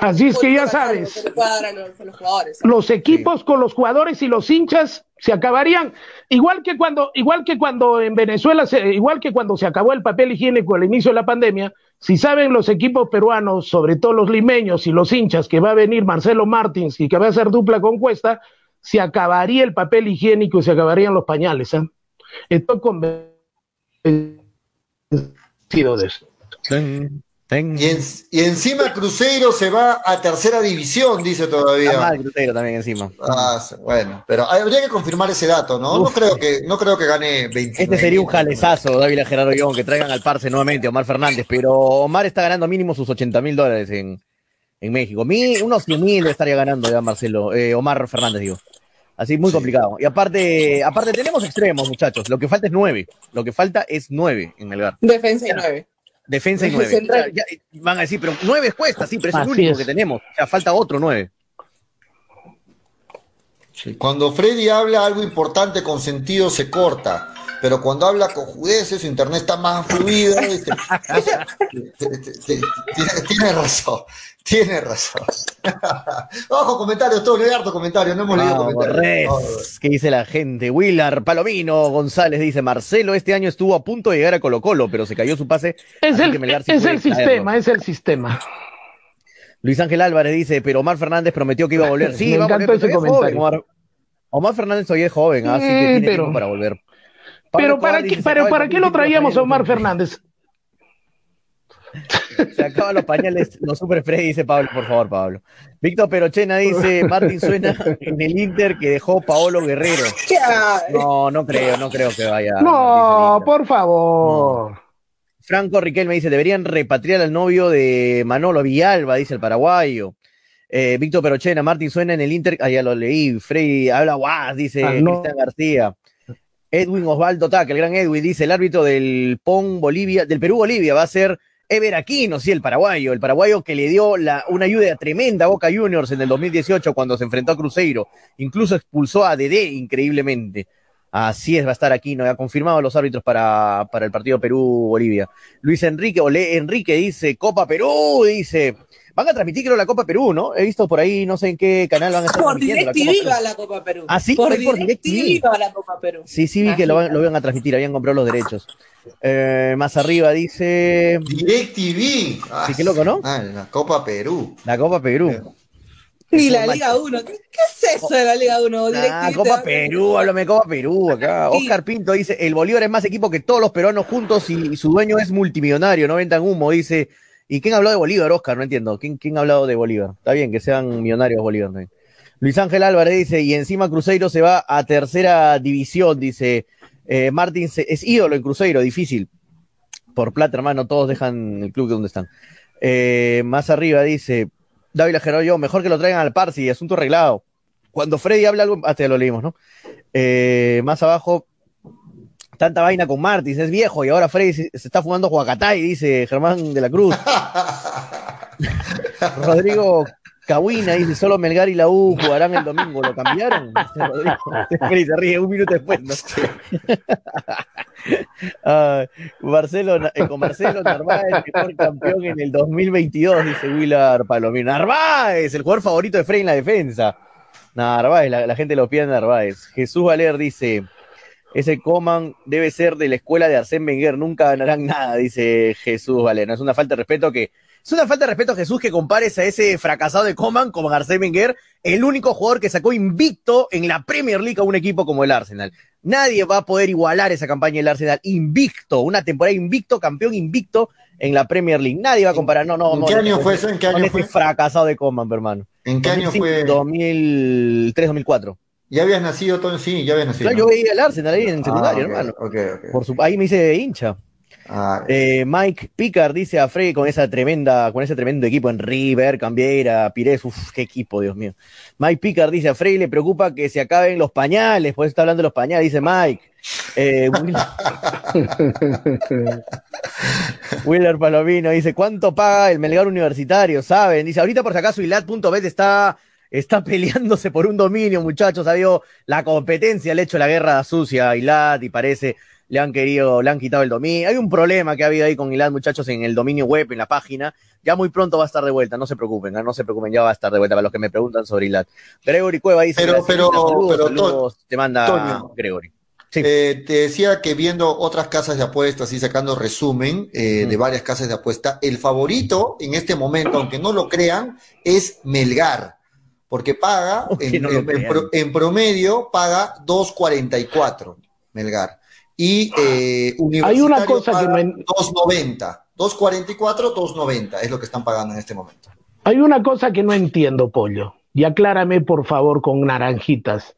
Así es que ya sabes. que los, a los jugadores. Los equipos con los jugadores y los hinchas se acabarían, igual que cuando, igual que cuando en Venezuela, se- igual que cuando se acabó el papel higiénico al inicio de la pandemia, si saben los equipos peruanos, sobre todo los limeños y los hinchas, que va a venir Marcelo Martins y que va a hacer dupla con Cuesta, se acabaría el papel higiénico y se acabarían los pañales. ¿eh? Estoy convencido de eso. Ten, ten. Y, en- y encima Cruzeiro se va a tercera división, dice todavía. mal Cruzeiro también encima. Ah, bueno, pero habría que confirmar ese dato, ¿no? No creo que, no creo que gane 20. Este sería un jalezazo, Dávila Gerardo Young, que traigan al Parse nuevamente, Omar Fernández, pero Omar está ganando mínimo sus 80 mil dólares en, en México. Mi, unos 100 mil estaría ganando ya Marcelo, eh, Omar Fernández, digo. Así, muy complicado. Y aparte, aparte tenemos extremos, muchachos. Lo que falta es nueve. Lo que falta es nueve en Melgar. Defensa y nueve. Defensa y nueve. Central. Ya- ya van a decir, pero nueve cuesta, sí, pero es el único es. que tenemos. O sea, falta otro nueve. Cuando Freddy habla algo importante con sentido se corta, pero cuando habla con judeces su internet está más fluido. ¿viste? Te- te- te- te- Tiene razón, tiene razón. Ojo, comentarios, todo, leer harto comentario, no hemos leído comentarios. ¿Qué dice la gente? Willard Palomino González dice, Marcelo este año estuvo a punto de llegar a Colo Colo, pero se cayó su pase. Es así el, que Melgar sí es el traerlo". sistema, es el sistema. Luis Ángel Álvarez dice, pero Omar Fernández prometió que iba a volver. Sí, Me va a volver, encantó ese comentario. joven, Omar, Omar Fernández todavía es joven, así que tiene pero- tiempo para volver. Pero ¿para qué, "Se pero ¿para qué lo traíamos a Omar Fernández? Se acaban los pañales, los super Freddy, dice Pablo, por favor, Pablo. Víctor Perochena dice, Martín suena en el Inter que dejó Paolo Guerrero. No, no creo, no creo que vaya. No, por favor. Franco Riquelme dice, deberían repatriar al novio de Manolo Villalba, dice el paraguayo. Eh, Víctor Perochena, Martín suena en el Inter, ah, ya lo leí, Freddy habla guas, dice Ah, no. Cristian García. Edwin Osvaldo Tac, el gran Edwin, dice el árbitro del PON Bolivia, del Perú Bolivia va a ser Ever Aquino, sí, el paraguayo, el paraguayo que le dio una ayuda tremenda a Boca Juniors en el 2018 cuando se enfrentó a Cruzeiro, incluso expulsó a Dede increíblemente. Así es, va a estar Aquino, ha confirmado los árbitros para, para el partido Perú-Bolivia. Luis Enrique, Olé Enrique dice, Copa Perú, dice, van a transmitir creo la Copa Perú, ¿no? He visto por ahí, no sé en qué canal van a estar Por transmitiendo la DirecTV va la Copa Perú. Ah, sí, por por DirecTV va la Copa Perú. Sí, sí, vi que lo, van- lo iban a transmitir, habían comprado los derechos. Eh, más arriba dice DirecTV. Ah, Sí, qué loco, ¿no? ah, la Copa Perú. la Copa Perú. Y la. Liga 1. ¿Qué, qué es eso de la Liga 1? Ah, Copa Perú, háblame de Copa Perú acá. Oscar Pinto dice, el Bolívar es más equipo que todos los peruanos juntos y, y su dueño es multimillonario, no vendan humo, dice. ¿Y quién habló de Bolívar, Oscar? No entiendo. ¿Quién, quién ha hablado de Bolívar? Está bien, que sean millonarios Bolívar. también. Luis Ángel Álvarez dice, y encima Cruzeiro se va a tercera división, dice. Eh, Martín es ídolo en Cruzeiro, difícil. Por plata, hermano, todos dejan el club de donde están. Eh, más arriba dice, Dávila Gerardo, mejor que lo traigan al Parsi, asunto arreglado. Cuando Freddy habla algo, hasta ya lo leímos, ¿no? Eh, más abajo, tanta vaina con Martins, es viejo y ahora Freddy se, se está fumando Huacatay, dice Germán de la Cruz. Rodrigo Cahuina dice, solo Melgar y la U jugarán el domingo, ¿lo cambiaron? Rodrigo. Freddy se ríe un minuto después, ¿no? Ah, eh, con Marcelo Narváez, mejor campeón en el 2022, dice Willard Palomino. Narváez, el jugador favorito de Frey en la defensa. Narváez, la, la gente lo pide a Narváez. Jesús Valer dice, ese Coman debe ser de la escuela de Arsène Wenger, nunca ganarán nada, dice Jesús Valer. No es una falta de respeto que... Es una falta de respeto, Jesús, que compares a ese fracasado de Coman con Arsène Wenger, el único jugador que sacó invicto en la Premier League a un equipo como el Arsenal. Nadie va a poder igualar esa campaña del Arsenal. Invicto, una temporada invicto, campeón invicto en la Premier League. Nadie va a comparar. No, no, ¿En no, qué año no, fue eso? ¿En qué año fue? fracasado de Coman, hermano. ¿En qué año 2005, fue? 2003, 2004. ¿Ya habías nacido, Tony? Sí, ya habías nacido. Claro, yo veía el Arsenal ahí en Ah, secundaria, ok, hermano. Por su, ahí me hice hincha. Ah, Eh, Mike Picard dice a Frey con esa tremenda, con ese tremendo equipo en River, Cambiera, Pires, uff, qué equipo, Dios mío. Mike Picard dice a Frey le preocupa que se acaben los pañales, por eso está hablando de los pañales, dice Mike. Eh, Will- Willer Palomino dice, ¿cuánto paga el Melgar Universitario? ¿Saben? Dice, ahorita por si acaso Ilat.bet está, está peleándose por un dominio, muchachos. Ha habido la competencia, le ha hecho la guerra sucia a Ilat y parece le han querido, le han quitado el dominio. Hay un problema que ha habido ahí con Ilat, muchachos, en el dominio web, en la página. Ya muy pronto va a estar de vuelta, no se preocupen, ¿ah? no se preocupen, ya va a estar de vuelta para los que me preguntan sobre Ilat. Gregory Cueva dice, Pero- "Gracias, pero- saludos, pero, saludos", te manda Toño. Gregory. Sí. Eh, te decía que viendo otras casas de apuestas y sacando resumen eh, de varias casas de apuesta, el favorito en este momento, aunque no lo crean, es Melgar, porque paga, en, no en- en en promedio, paga 2.44 Melgar. Y eh, Hay una Universitario cosa que paga me- 2.90. 2.44, 2.90 es lo que están pagando en este momento. Hay una cosa que no entiendo, Pollo, y aclárame por favor con naranjitas.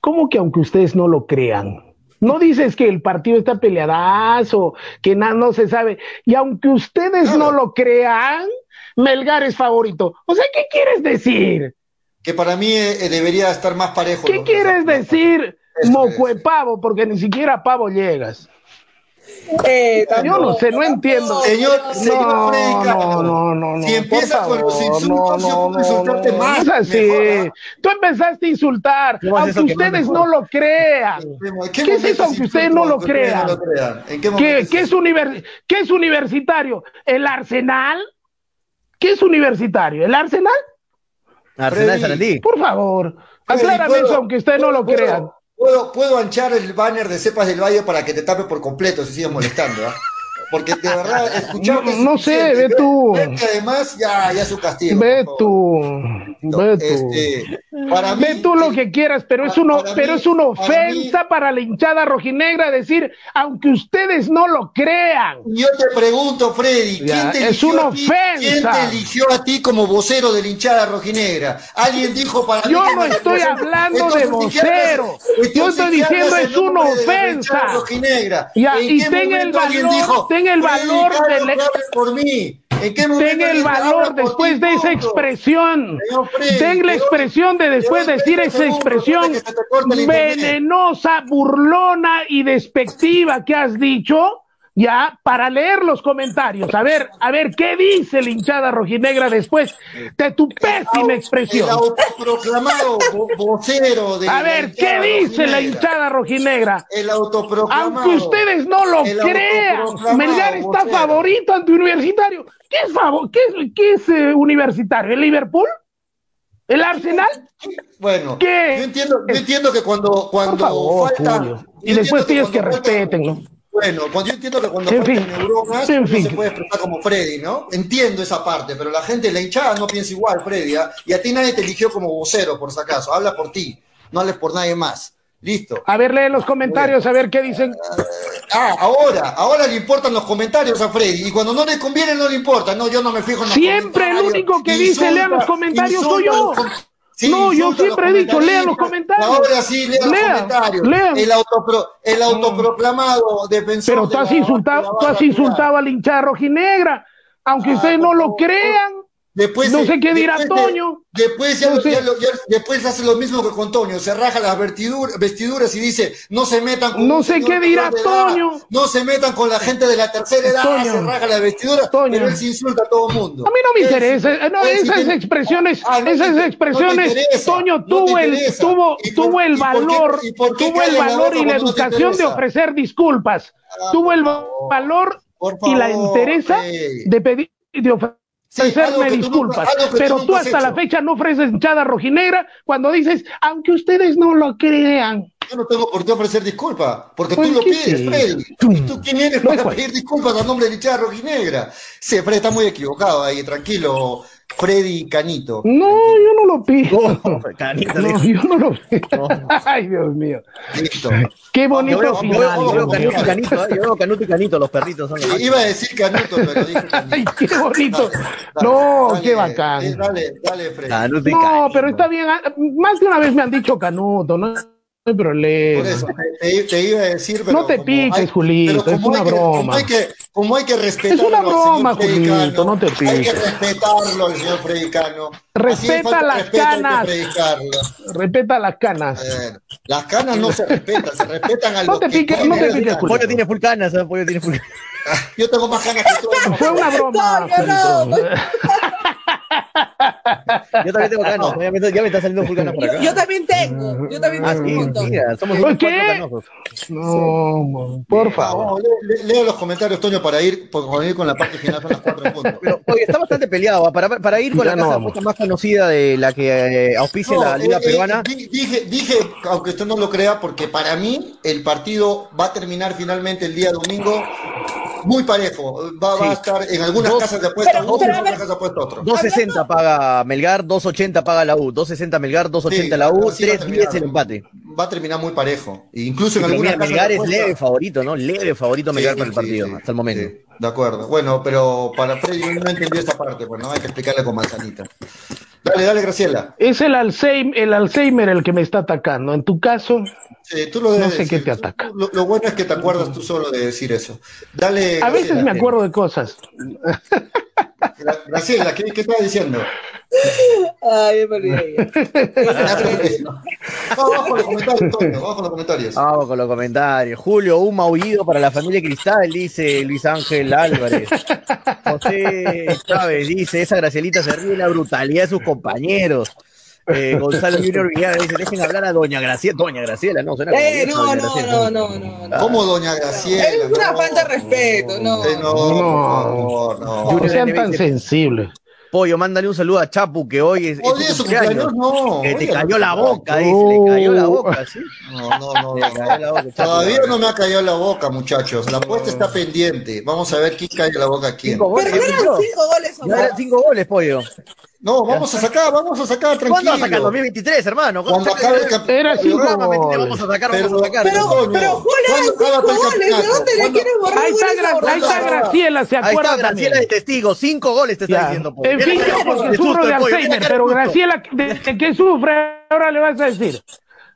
¿Cómo que aunque ustedes no lo crean? No dices que el partido está peleadazo, que nada no se sabe. Y aunque ustedes Claro. no lo crean, Melgar es favorito. O sea, ¿qué quieres decir? Que para mí eh, debería estar más parejo. ¿Qué quieres decir, Eso mocuepavo? Porque ni siquiera a pavo llegas. Eh, Yo no sé, no entiendo. Señor, señor No, Freddy no, no, no, no. Si empieza por con los insultos, no, yo no, puedo insultarte no, más, así. mejor, Tú empezaste a insultar, ¿Cómo es aunque ustedes no lo crean. ¿En ¿Qué es eso aunque ustedes no lo crean? no lo crean? ¿En qué ¿Qué, momento qué es univers- qué es universitario? ¿El Arsenal? ¿Qué es universitario? ¿El Arsenal? Arsenal. Sarandí. Por favor, aclárame ¿puedo- eso aunque ustedes no lo puedo- crean. Puedo, puedo anchar el banner de Cepas del Valle para que te tape por completo si sigues molestando, ¿ah? Porque de verdad, escucharte. No- sé, ve tú. Además, ya, ya su castigo. Ve tú. Ve tú. Este, para mí, tú lo que quieras, pero es, uno, pero mí- es una ofensa para, la hinchada rojinegra decir, aunque ustedes no lo crean. Yo te pregunto, Freddy, ¿quién Ya, te es una? ¿Quién te eligió a ti como vocero de la hinchada rojinegra? Alguien dijo para mí Yo que no estoy hablando de Entonces, ¿qué vocero. Entonces, Yo estoy ¿qué diciendo es una ofensa. y ten el valor- dijo, ten el valor de por mí? ¿En qué momento Ten el valor después de esa expresión. Ten la expresión de después decir 30 esa expresión el venenosa, burlona y despectiva que has dicho, ya, para leer los comentarios. A ver, a ver, ¿qué dice la hinchada rojinegra después de tu pésima El expresión? autoproclamado vo- vocero de A ver, ¿qué dice la hinchada rojinegra? El autoproclamado. Aunque ustedes no lo El crean, autoproclamado Melgar está vocero. favorito ante Universitario. ¿Qué es, favor, qué es, qué es eh, Universitario? ¿El Liverpool? ¿El Arsenal? Bueno, ¿Qué? yo entiendo, yo entiendo que cuando, cuando favor, falta. Julio. Y después tienes que falta- respetenlo. Bueno, cuando yo entiendo que cuando En faltan fin, neuronas, en fin. se puede expresar como Freddy, ¿no? Entiendo esa parte, pero la gente, la hinchada no piensa igual, Freddy, ¿ah? y a ti nadie te eligió como vocero, por si acaso, habla por ti, no hables por nadie más. Listo. A ver, lee los comentarios, a ver qué dicen. Ah, ahora, ahora le importan los comentarios a Freddy, y cuando no le conviene no le importa, no, yo no me fijo en los Siempre el único que dice, lea los comentarios soy yo. los Sí, No, yo los siempre he dicho, lea los comentarios. Ahora sí, lea, los Lea, comentarios. lea. El, autopro- el autoproclamado defensor Pero tú has la- de insultado, la tú barra has insultado rural. a la hinchada rojinegra. Aunque Ah, ustedes no lo crean, Después No sé qué dirá después de- Toño. Después, ya No sé. ya ya- después hace lo mismo que con Toño, se raja las vestiduras y dice, no se metan con No sé qué dirá de edad, Toño. no se metan con la gente de la tercera edad, Toño. se raja las vestiduras, Toño. pero él se insulta a todo el mundo. A mí no me interesa, eh, no, sí esas expresiones, Ah, no te esas inter- expresiones, te interesa, Toño te tuvo el, tuvo, ¿Y por- tuvo el y por qué- valor, y por tuvo el valor y la te educación de ofrecer disculpas, tuvo el va- valor y la interesa de pedir, de ofrecerme Sí, tú nunca- disculpas, tú pero tú has hasta la fecha no ofreces hinchada rojinegra cuando dices, aunque ustedes no lo crean. Yo no tengo por qué ofrecer disculpas, porque Pues, tú lo ¿qué pides, es Freddy. ¿Y tú quién eres No para pedir disculpas a nombre de Lichada Rojinegra? Sí, Freddy está muy equivocado ahí, tranquilo. Freddy Canito. No, yo no lo pido. Oh, Canito, No, yo no lo pido. Ay, Dios mío. Listo. Qué Yo bonito veo, yo final. veo- yo veo. Canuto y Canito, ¿eh? yo veo Canuto y Canito, los perritos son los iba a decir Canuto, pero dije Canito. Ay, qué bonito. Dale, No, dale, qué bacán. eh, Dale, dale, Freddy. Canuto y No, Canito. pero está bien. ah, Más de una vez me han dicho Canuto, no hay Por problema. eso, te, te iba a decir, pero No te piques, hay- Julito, es una que- Como broma. hay que, como hay que respetarlo Es una al broma, Julito, no te Hay que piques. respetarlo al señor Freddy Cano. Respeta las que canas. Respeta las canas. Las canas no se respetan, se respetan a No te que piques, no te piques. Julio. Pollo tiene full canas. Pollo tiene full canas. Yo tengo más canas que tú. Fue una broma, No, no, Julito. Yo también tengo canas, ya me, ya me está saliendo full canas por acá. Yo, yo también tengo, yo también Ah, tengo un montón. mira, somos ¿Por qué? No, por favor. Le- leo los comentarios, Toño, para ir, por- para ir con la parte final, son las cuatro en punto. Pero, oye, está bastante peleado. ¿ah? Para, para ir con Ya la no casa más conocida de la que eh, auspicia No, la Liga eh, eh, Peruana. di- dije, dije, aunque usted no lo crea, porque para mí el partido va a terminar finalmente el día domingo muy parejo. Va, va a Sí. estar en algunas Dos- casas de apuestas Pero- uno, en otras casas de apuestas otro. 260 paga Melgar, 280 paga la U. 260 Melgar, 280 Sí, la U, así va a 310 el empate. Va a terminar muy parejo. E incluso en Pero algunas mira, casas Melgar de es leve favorito, ¿no? Leve favorito Melgar Sí, para el sí, partido, sí, hasta el momento. sí, de acuerdo. Bueno, pero para Freddy no entendió esta parte, pues no hay que explicarle con manzanita. Dale, dale, Graciela. Es el Alzheimer, el Alzheimer el que me está atacando. En tu caso, tú lo No sé qué te ataca. Lo, lo bueno es que te acuerdas tú solo de decir eso. Dale. a veces me acuerdo de cosas. Gra- Graciela, ¿qué, qué estás diciendo? Ay, me olvidé ya. Vamos con los comentarios, Antonio, vamos con los comentarios. Vamos con los comentarios. Julio, un maullido para la familia Cristal, dice Luis Ángel Álvarez. José Chávez dice, esa Gracielita se ríe de la brutalidad de sus compañeros. Eh, Gonzalo Junior Villar dice, dejen hablar a Doña Graciela. Doña Graciela, no, suena Eh, no, no, no, no, no, no. ¿Cómo, doña Graciela? Es una No, falta de respeto, no. no, no. No Junior sean tan sensibles. Pollo, mándale un saludo a Chapu, que hoy es, es Oye, su cumpleaños. cumpleaños no. Que te cayó la boca, dice, le cayó la boca, ¿sí? No, no, no. Le no. cayó la boca, Chapu. Todavía no me ha caído la boca, muchachos. La apuesta está pendiente. Vamos a ver quién cae la boca a quién. Cinco goles, Pero no eran cinco goles o Ya eran cinco goles, pollo. No, vamos a sacar, vamos a sacar, tranquilo. ¿Cuándo va a sacar? 2023, hermano. Cuando acabe el campeonato. Era cinco Vamos a sacar, Pero- vamos a sacar. Pero, pero Julio, ¿cuándo cinco acaba el goles, ¿de dónde le quieres borrar Ahí está, Gra- ahí está? Graciela, se Ahí acuerda está Graciela también. de testigo, cinco goles te está diciendo. pobre. En fin, porque sufro de Alzheimer, pero. Graciela, ¿de, de qué sufre? Ahora le vas a decir.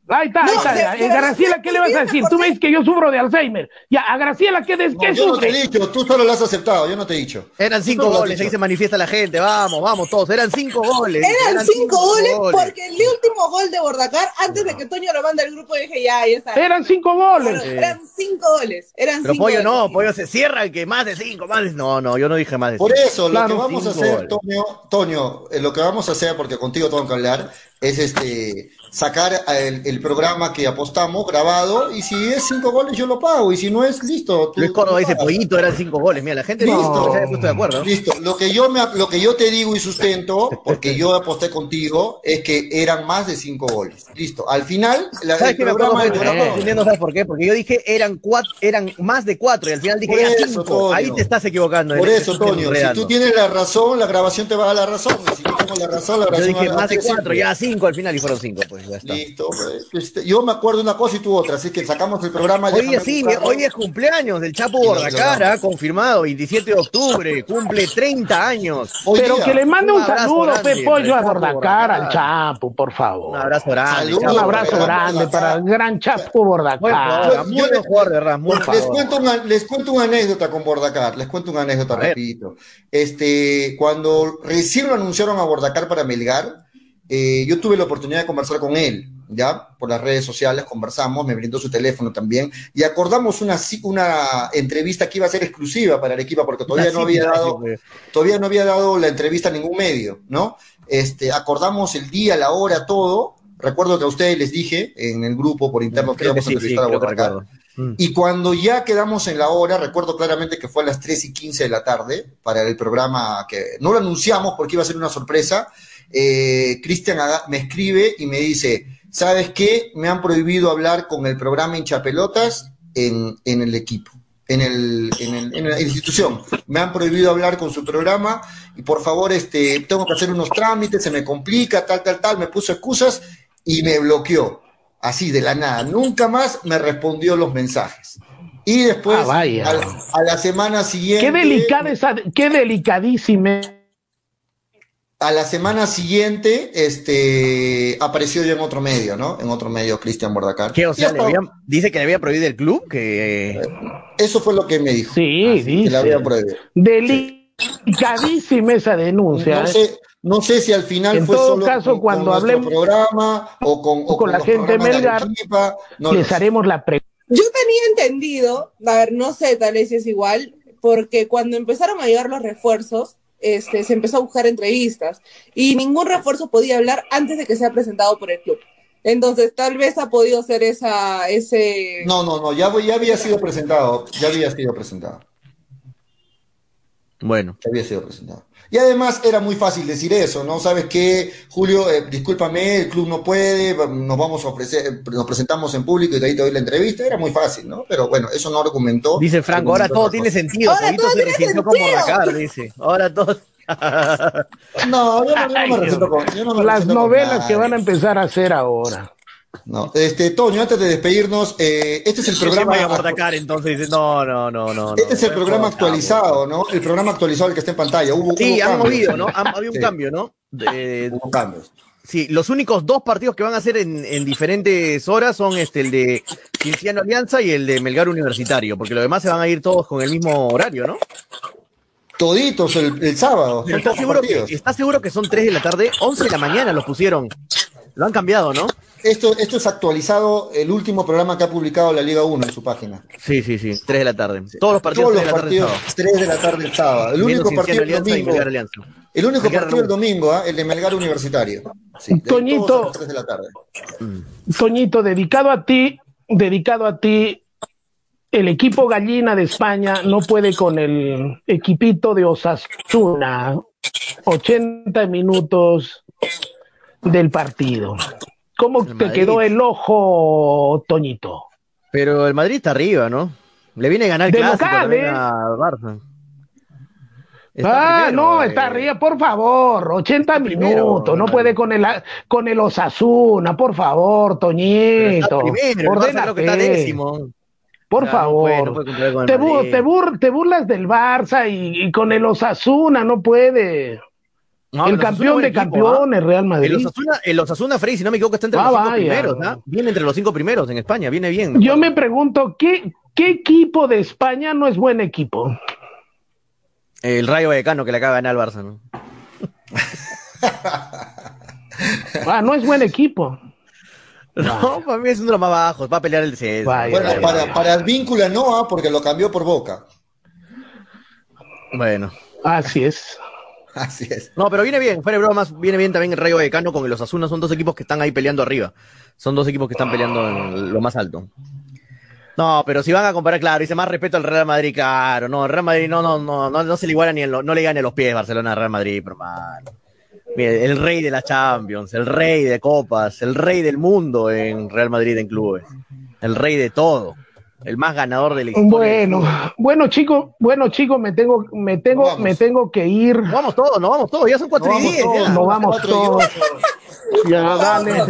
Ahí está, ahí No, está. de- de Eh, Graciela, ¿qué le vas a decir? Tú me dices que yo sufro de Alzheimer. Ya, a Graciela, ¿qué, de, No, qué yo no te he sufre? dicho, tú solo lo has aceptado, yo no te he dicho. Eran cinco goles, ahí se manifiesta la gente. Vamos, vamos todos. Eran cinco goles. Eran cinco goles porque el último gol de Bordacar, antes de que Toño lo mande al grupo, dije ya, ya está. Eran cinco Claro, goles. eran cinco goles. Eran Pero cinco pollo no, goles. pollo se cierra que más de cinco, más de... No, no, yo no dije más de Por cinco. eso, Claro, lo que vamos a cinco hacer, goles. Toño, Toño, eh, lo que vamos a hacer, porque contigo tengo que hablar, es este sacar el, el programa que apostamos grabado y si es cinco goles yo lo pago y si no es listo. tú- Luis Córdoba dice, pollito, eran cinco goles. Mira, la gente Listo. no se había puesto de acuerdo. Listo. Lo que yo me lo que yo te digo y sustento, porque yo aposté contigo, es que eran más de cinco goles. Listo. Al final, la, ¿Sabes el qué me acuerdo? programa, Me programa- estaba confundiendo, ¿sabes por qué? Porque yo dije eran cuatro, eran más de cuatro y al final dije Por eso, cinco. Toño. Ahí te estás equivocando. Por te eso, Toño, si tú tienes la razón, la grabación te va a dar la razón. Y si yo tengo la razón, la Yo grabación dije va a más de cuatro, ya cinco al final y fueron cinco, pues ya está. Listo. pues, este, yo me acuerdo una cosa y tú otra, así que sacamos el programa. Hoy sí, buscarlo. hoy es cumpleaños del Chapo Bordacara, confirmado, 27 de octubre, cumple 30 años. Hoy Pero día. que le mande Un saludo, Pe Pollo, a para el Chapo Bordacar, al. Chapo, por favor. Un abrazo grande. Un abrazo grande para el gran Chapo Buen jugador, Bordacar. muy buen jugador, de verdad, muy Les cuento, una, les cuento una anécdota con Bordacar, les cuento una anécdota rapidito. Este, cuando recién lo anunciaron a Bordacar para Melgar, eh, yo tuve la oportunidad de conversar con él, ¿ya? Por las redes sociales conversamos, me brindó su teléfono también, y acordamos una, una entrevista que iba a ser exclusiva para Arequipa, porque todavía no había dado, todavía no había dado la entrevista a ningún medio, ¿no? Este, acordamos el día, la hora, todo. Recuerdo que a ustedes les dije en el grupo por interno que Creo que íbamos a sí, entrevistar a recuerdo. Mm. Y cuando ya quedamos en la hora, recuerdo claramente que fue a las 3 y 15 de la tarde para el programa que no lo anunciamos porque iba a ser una sorpresa. Eh, Cristian me escribe y me dice, ¿sabes qué? Me han prohibido hablar con el programa hinchapelotas en, en el equipo, en, el, en, el- en la institución. Me han prohibido hablar con su programa y por favor, este, tengo que hacer unos trámites, se me complica, tal, tal, tal. Me puso excusas y me bloqueó así de la nada. Nunca más me respondió los mensajes. Y después, Ah, a, la- a la semana siguiente, Qué delicada esa, qué delicadísima. A la semana siguiente, este, apareció ya en otro medio, ¿no? En otro medio, Cristian Bordacar. ¿Qué? O sea, le habían- dice que le había prohibido el club, que Eso fue lo que me dijo. Sí, que le habían dice. prohibido. Delicadísima esa denuncia. No ¿eh? sé, no sé si al final En fue todo solo caso, con, cuando con nuestro hablemos- programa o con, o con la gente programas de Melgar, no Les haremos la pregunta. Yo tenía entendido, a ver, no sé, tal vez si es igual, porque cuando empezaron a llegar los refuerzos, este, se empezó a buscar entrevistas y ningún refuerzo podía hablar antes de que sea presentado por el club. Entonces, tal vez ha podido ser esa, ese... No, no, no, ya, ya había sido presentado, ya había sido presentado. bueno. que había sido presentado. Y además era muy fácil decir eso, ¿no? ¿Sabes qué, Julio? Eh, discúlpame, el club no puede, nos vamos a ofrecer, nos presentamos en público y de ahí te doy la entrevista, era muy fácil, ¿no? Pero bueno, eso no argumentó. Dice Franco, ahora todo tiene sentido. Ahora todo se tiene sentido. Bordacar, dice. Ahora todo. No, yo no, yo no Ay, me resiento con yo no me Las con novelas que van a empezar a hacer ahora. No, este, Toño, antes de despedirnos, eh, este es el programa... Bordacar, entonces no, no, no, no. Este es el programa actualizado, ¿no? El programa actualizado, el que está en pantalla. Hubo, Sí, hubo han cambios. movido, ¿no? Han- había un Sí, cambio, ¿no? De- Hubo cambios. sí, los únicos dos partidos que van a hacer en, en diferentes horas son este, el de Cienciano Alianza y el de Melgar Universitario, porque los demás se van a ir todos con el mismo horario, ¿no? Toditos el, el sábado. ¿estás seguro, que, partidos. ¿estás seguro que son 3 de la tarde? 11 de la mañana los pusieron. Lo han cambiado, ¿no? Esto, esto es actualizado, el último programa que ha publicado la Liga 1 en su página. Sí, sí, sí. 3 de la tarde. Todos los partidos Todos 3 los de la tarde. partidos, 3 de la tarde el sábado. El único partido el Alianza y domingo. El único Melgar partido el Renault. domingo, ¿ah? el de Melgar Universitario. Sí, de Toñito. todos a las 3 de la tarde. Toñito, dedicado a ti, dedicado a ti, el equipo gallina de España no puede con el equipito de Osasuna. 80 minutos del partido. ¿Cómo El te Madrid. quedó el ojo, Toñito? Pero el Madrid está arriba, ¿no? Le viene a ganar De clásico local, ¿eh? a Barça. ah, no, está eh. arriba, por favor, 80 minutos, no puede con el, con el Osasuna, por favor, Toñito. Ordena que está décimo. Por favor, te, te, burlas del Barça y, con el Osasuna, no puede. El campeón de ¿ah? campeones, Real Madrid. El Osasuna, el Osasuna Frey, si no me equivoco, está entre ah, los cinco primeros. ¿ah? Viene entre los cinco primeros en España, viene bien. Yo me pregunto, ¿qué, ¿qué equipo de España no es buen equipo? El Rayo Vallecano que le acaba de ganar al Barça, ¿no? ah, no es buen equipo. No, para mí es uno de los más bajos, va a pelear el descenso. Bueno, para, para el vínculo no, ¿ah? porque lo cambió por Boca. Bueno. Así es. Así es. No, pero viene bien, fuera bromas, viene bien también el Rayo Vallecano con los Azunas, son dos equipos que están ahí peleando arriba. Son dos equipos que están peleando en lo más alto. No, pero si van a comparar, claro, dice más respeto al Real Madrid, claro, no, el Real Madrid no, no, no, no, no se le iguala ni en lo, no le gane los pies Barcelona al Real Madrid, pero mano. Mire, el rey de la Champions, el rey de copas, el rey del mundo en Real Madrid en clubes, el rey de todo, el más ganador de la historia. Bueno, bueno chicos, bueno chicos, me tengo, me tengo, me tengo que ir. vamos todos, no vamos todos, ya son cuatro y diez. No vamos todos. Ya, dale.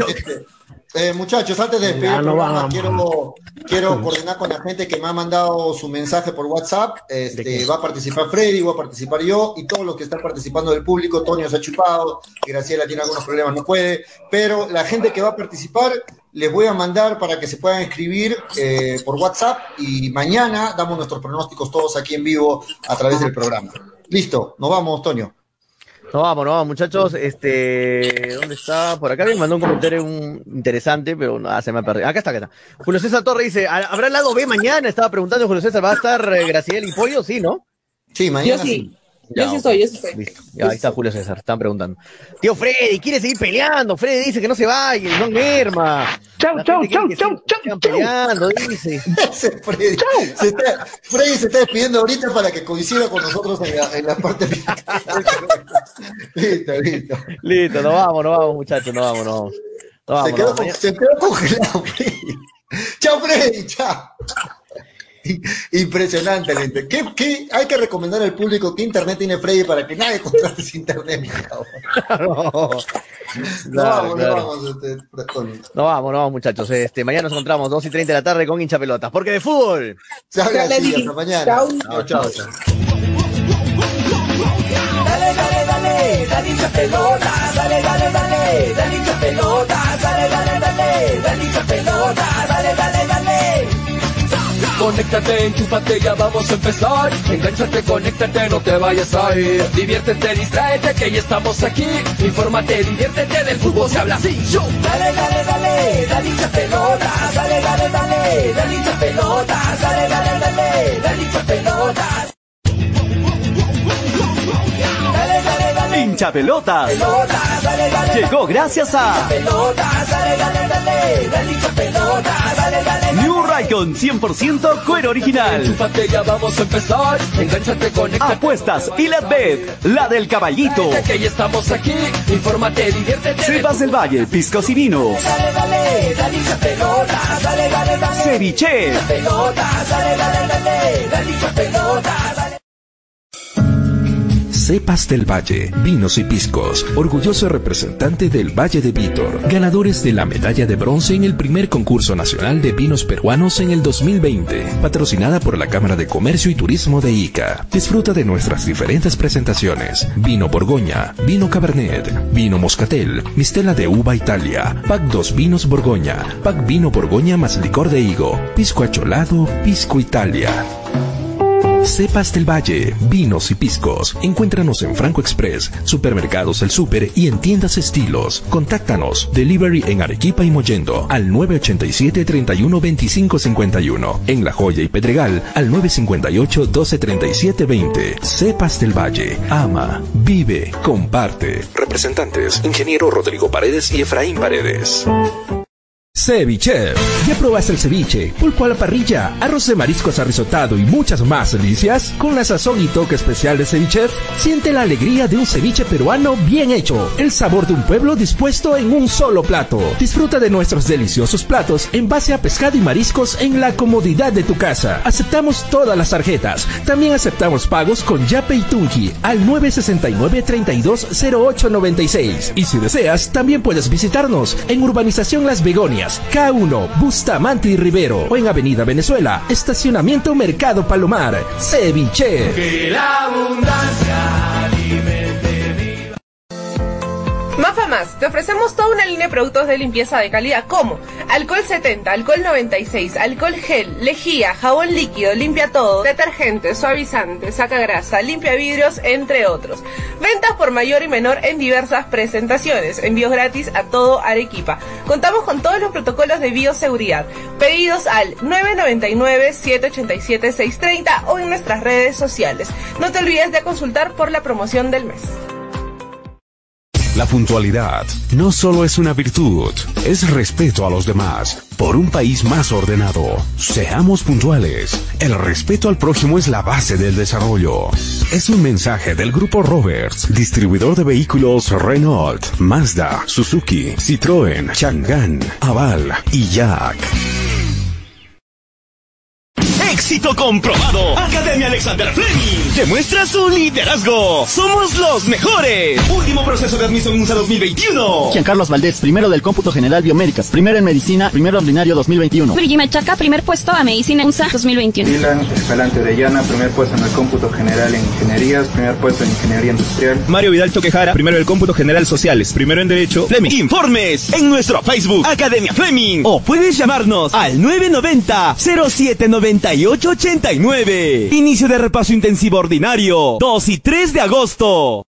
Eh, muchachos, antes de despedir el programa, quiero, quiero coordinar con la gente que me ha mandado su mensaje por WhatsApp. Este, va a participar Freddy, va a participar yo y todos los que están participando del público. Toño se ha chupado, Graciela tiene algunos problemas, no puede. Pero la gente que va a participar, les voy a mandar para que se puedan escribir eh, por WhatsApp y mañana damos nuestros pronósticos todos aquí en vivo a través del programa. Listo, nos vamos, Toño. No vamos, no vamos, muchachos. Este, ¿dónde está? Por acá me mandó un comentario interesante, pero no, se me ha perdido. Acá está, acá está. Julio César Torre dice, ¿habrá lado B mañana? Estaba preguntando Julio César, ¿va a estar eh, Graciela y Pollo? Sí, ¿no? Sí, mañana sí. Yo sí estoy, yo sí estoy. Listo. Ya, ahí está Julio César, están preguntando. Tío Freddy, quiere seguir peleando. Freddy dice que no se vaya, no merma. Chau, chau, chau, chau, chau. peleando, dice. Freddy. Se está, Freddy se está despidiendo ahorita para que coincida con nosotros en la, en la parte final. listo, listo. Listo, nos vamos, nos vamos, muchachos, nos vamos, nos vamos. Nos vamos se, quedó, vamos. se quedó congelado, Freddy. Chao, Freddy, chao. Impresionante, gente. ¿Qué, ¿Qué, hay que recomendar al público que internet tiene Freddy para que nadie contrate ese internet, no. No, vamos, no, vamos, este, no vamos, no vamos, muchachos. Este, mañana nos encontramos 2 y 30 de la tarde con hincha pelotas. Porque de fútbol. Se habla así, hasta mañana. Chao, chao, chao. Dale, dale, dale, dale hincha pelotas, dale, dale, dale, dale hincha pelotas, dale, dale, dale, dale hincha pelotas, dale, dale, dale. Conéctate, enchúfate, ya vamos a empezar. Engánchate, conéctate, no te vayas a ir. Diviértete, distráete, que ya estamos aquí. Infórmate, diviértete, del fútbol se habla así. Yo. Dale, dale, dale, dale hincha pelota. Dale, dale, dale, dale hincha pelota. Dale, dale, dale, dale hincha pelota. Hincha pelotas. Llegó gracias a. Dale, dale, dale, dale hincha pelota. New Raycon 100% cuero original. vamos a empezar. Apuestas y la bet, la del caballito. Estamos aquí. Infórmate, diviértete. Cepas del Valle, piscos y vinos. Dale, dale, dale, pelota. Dale, dale, dale. Ceviche. Cepas del Valle, Vinos y Piscos, orgulloso representante del Valle de Vítor, ganadores de la medalla de bronce en el primer concurso nacional de vinos peruanos en el 2020, patrocinada por la Cámara de Comercio y Turismo de Ica. Disfruta de nuestras diferentes presentaciones: vino Borgoña, vino Cabernet, vino Moscatel, Mistela de Uva Italia, Pack 2 Vinos Borgoña, Pack Vino Borgoña más licor de higo, Pisco Acholado, Pisco Italia. Cepas del Valle, vinos y piscos. Encuéntranos en Franco Express, Supermercados El Super y en tiendas estilos. Contáctanos. Delivery en Arequipa y Mollendo al 987 31 25 51. En La Joya y Pedregal al 958 12 37 20. Cepas del Valle. Ama, vive, comparte. Representantes: Ingeniero Rodrigo Paredes y Efraín Paredes. Ceviche. ¿Ya probaste el ceviche? Pulpo a la parrilla, arroz de mariscos arrisotado y muchas más delicias? Con la sazón y toque especial de Ceviche, siente la alegría de un ceviche peruano bien hecho. El sabor de un pueblo dispuesto en un solo plato. Disfruta de nuestros deliciosos platos en base a pescado y mariscos en la comodidad de tu casa. Aceptamos todas las tarjetas. También aceptamos pagos con Yape y Tunki al 969 320896. Y si deseas, también puedes visitarnos en Urbanización Las Begonias, K1, Bustamante y Rivero o en Avenida Venezuela, Estacionamiento Mercado Palomar. Ceviche. Que la abundancia Mafa Más, te ofrecemos toda una línea de productos de limpieza de calidad como alcohol 70, alcohol 96, alcohol gel, lejía, jabón líquido, limpia todo, detergente, suavizante, saca grasa, limpia vidrios, entre otros. Ventas por mayor y menor en diversas presentaciones. Envíos gratis a todo Arequipa. Contamos con todos los protocolos de bioseguridad. Pedidos al 999-787-630 o en nuestras redes sociales. No te olvides de consultar por la promoción del mes. La puntualidad no solo es una virtud, es respeto a los demás. Por un país más ordenado, seamos puntuales. El respeto al prójimo es la base del desarrollo. Es un mensaje del Grupo Roberts, distribuidor de vehículos Renault, Mazda, Suzuki, Citroën, Chang'an, Aval y Jack. Éxito comprobado. Academia Alexander Fleming demuestra su liderazgo. Somos los mejores. Último proceso de admisión USA 2021. Carlos Valdés, primero del cómputo general biomédicas, primero en medicina, primero ordinario 2021. Virginia Chaca, primer puesto a medicina USA 2021. Dylan Escalante de Llana, primer puesto en el cómputo general en ingenierías, primer puesto en ingeniería industrial. Mario Vidal Toquejara, primero del cómputo general sociales, primero en derecho. Fleming. Informes en nuestro Facebook Academia Fleming o puedes llamarnos al 990 079889. Inicio de repaso intensivo ordinario 2 y 3 de agosto.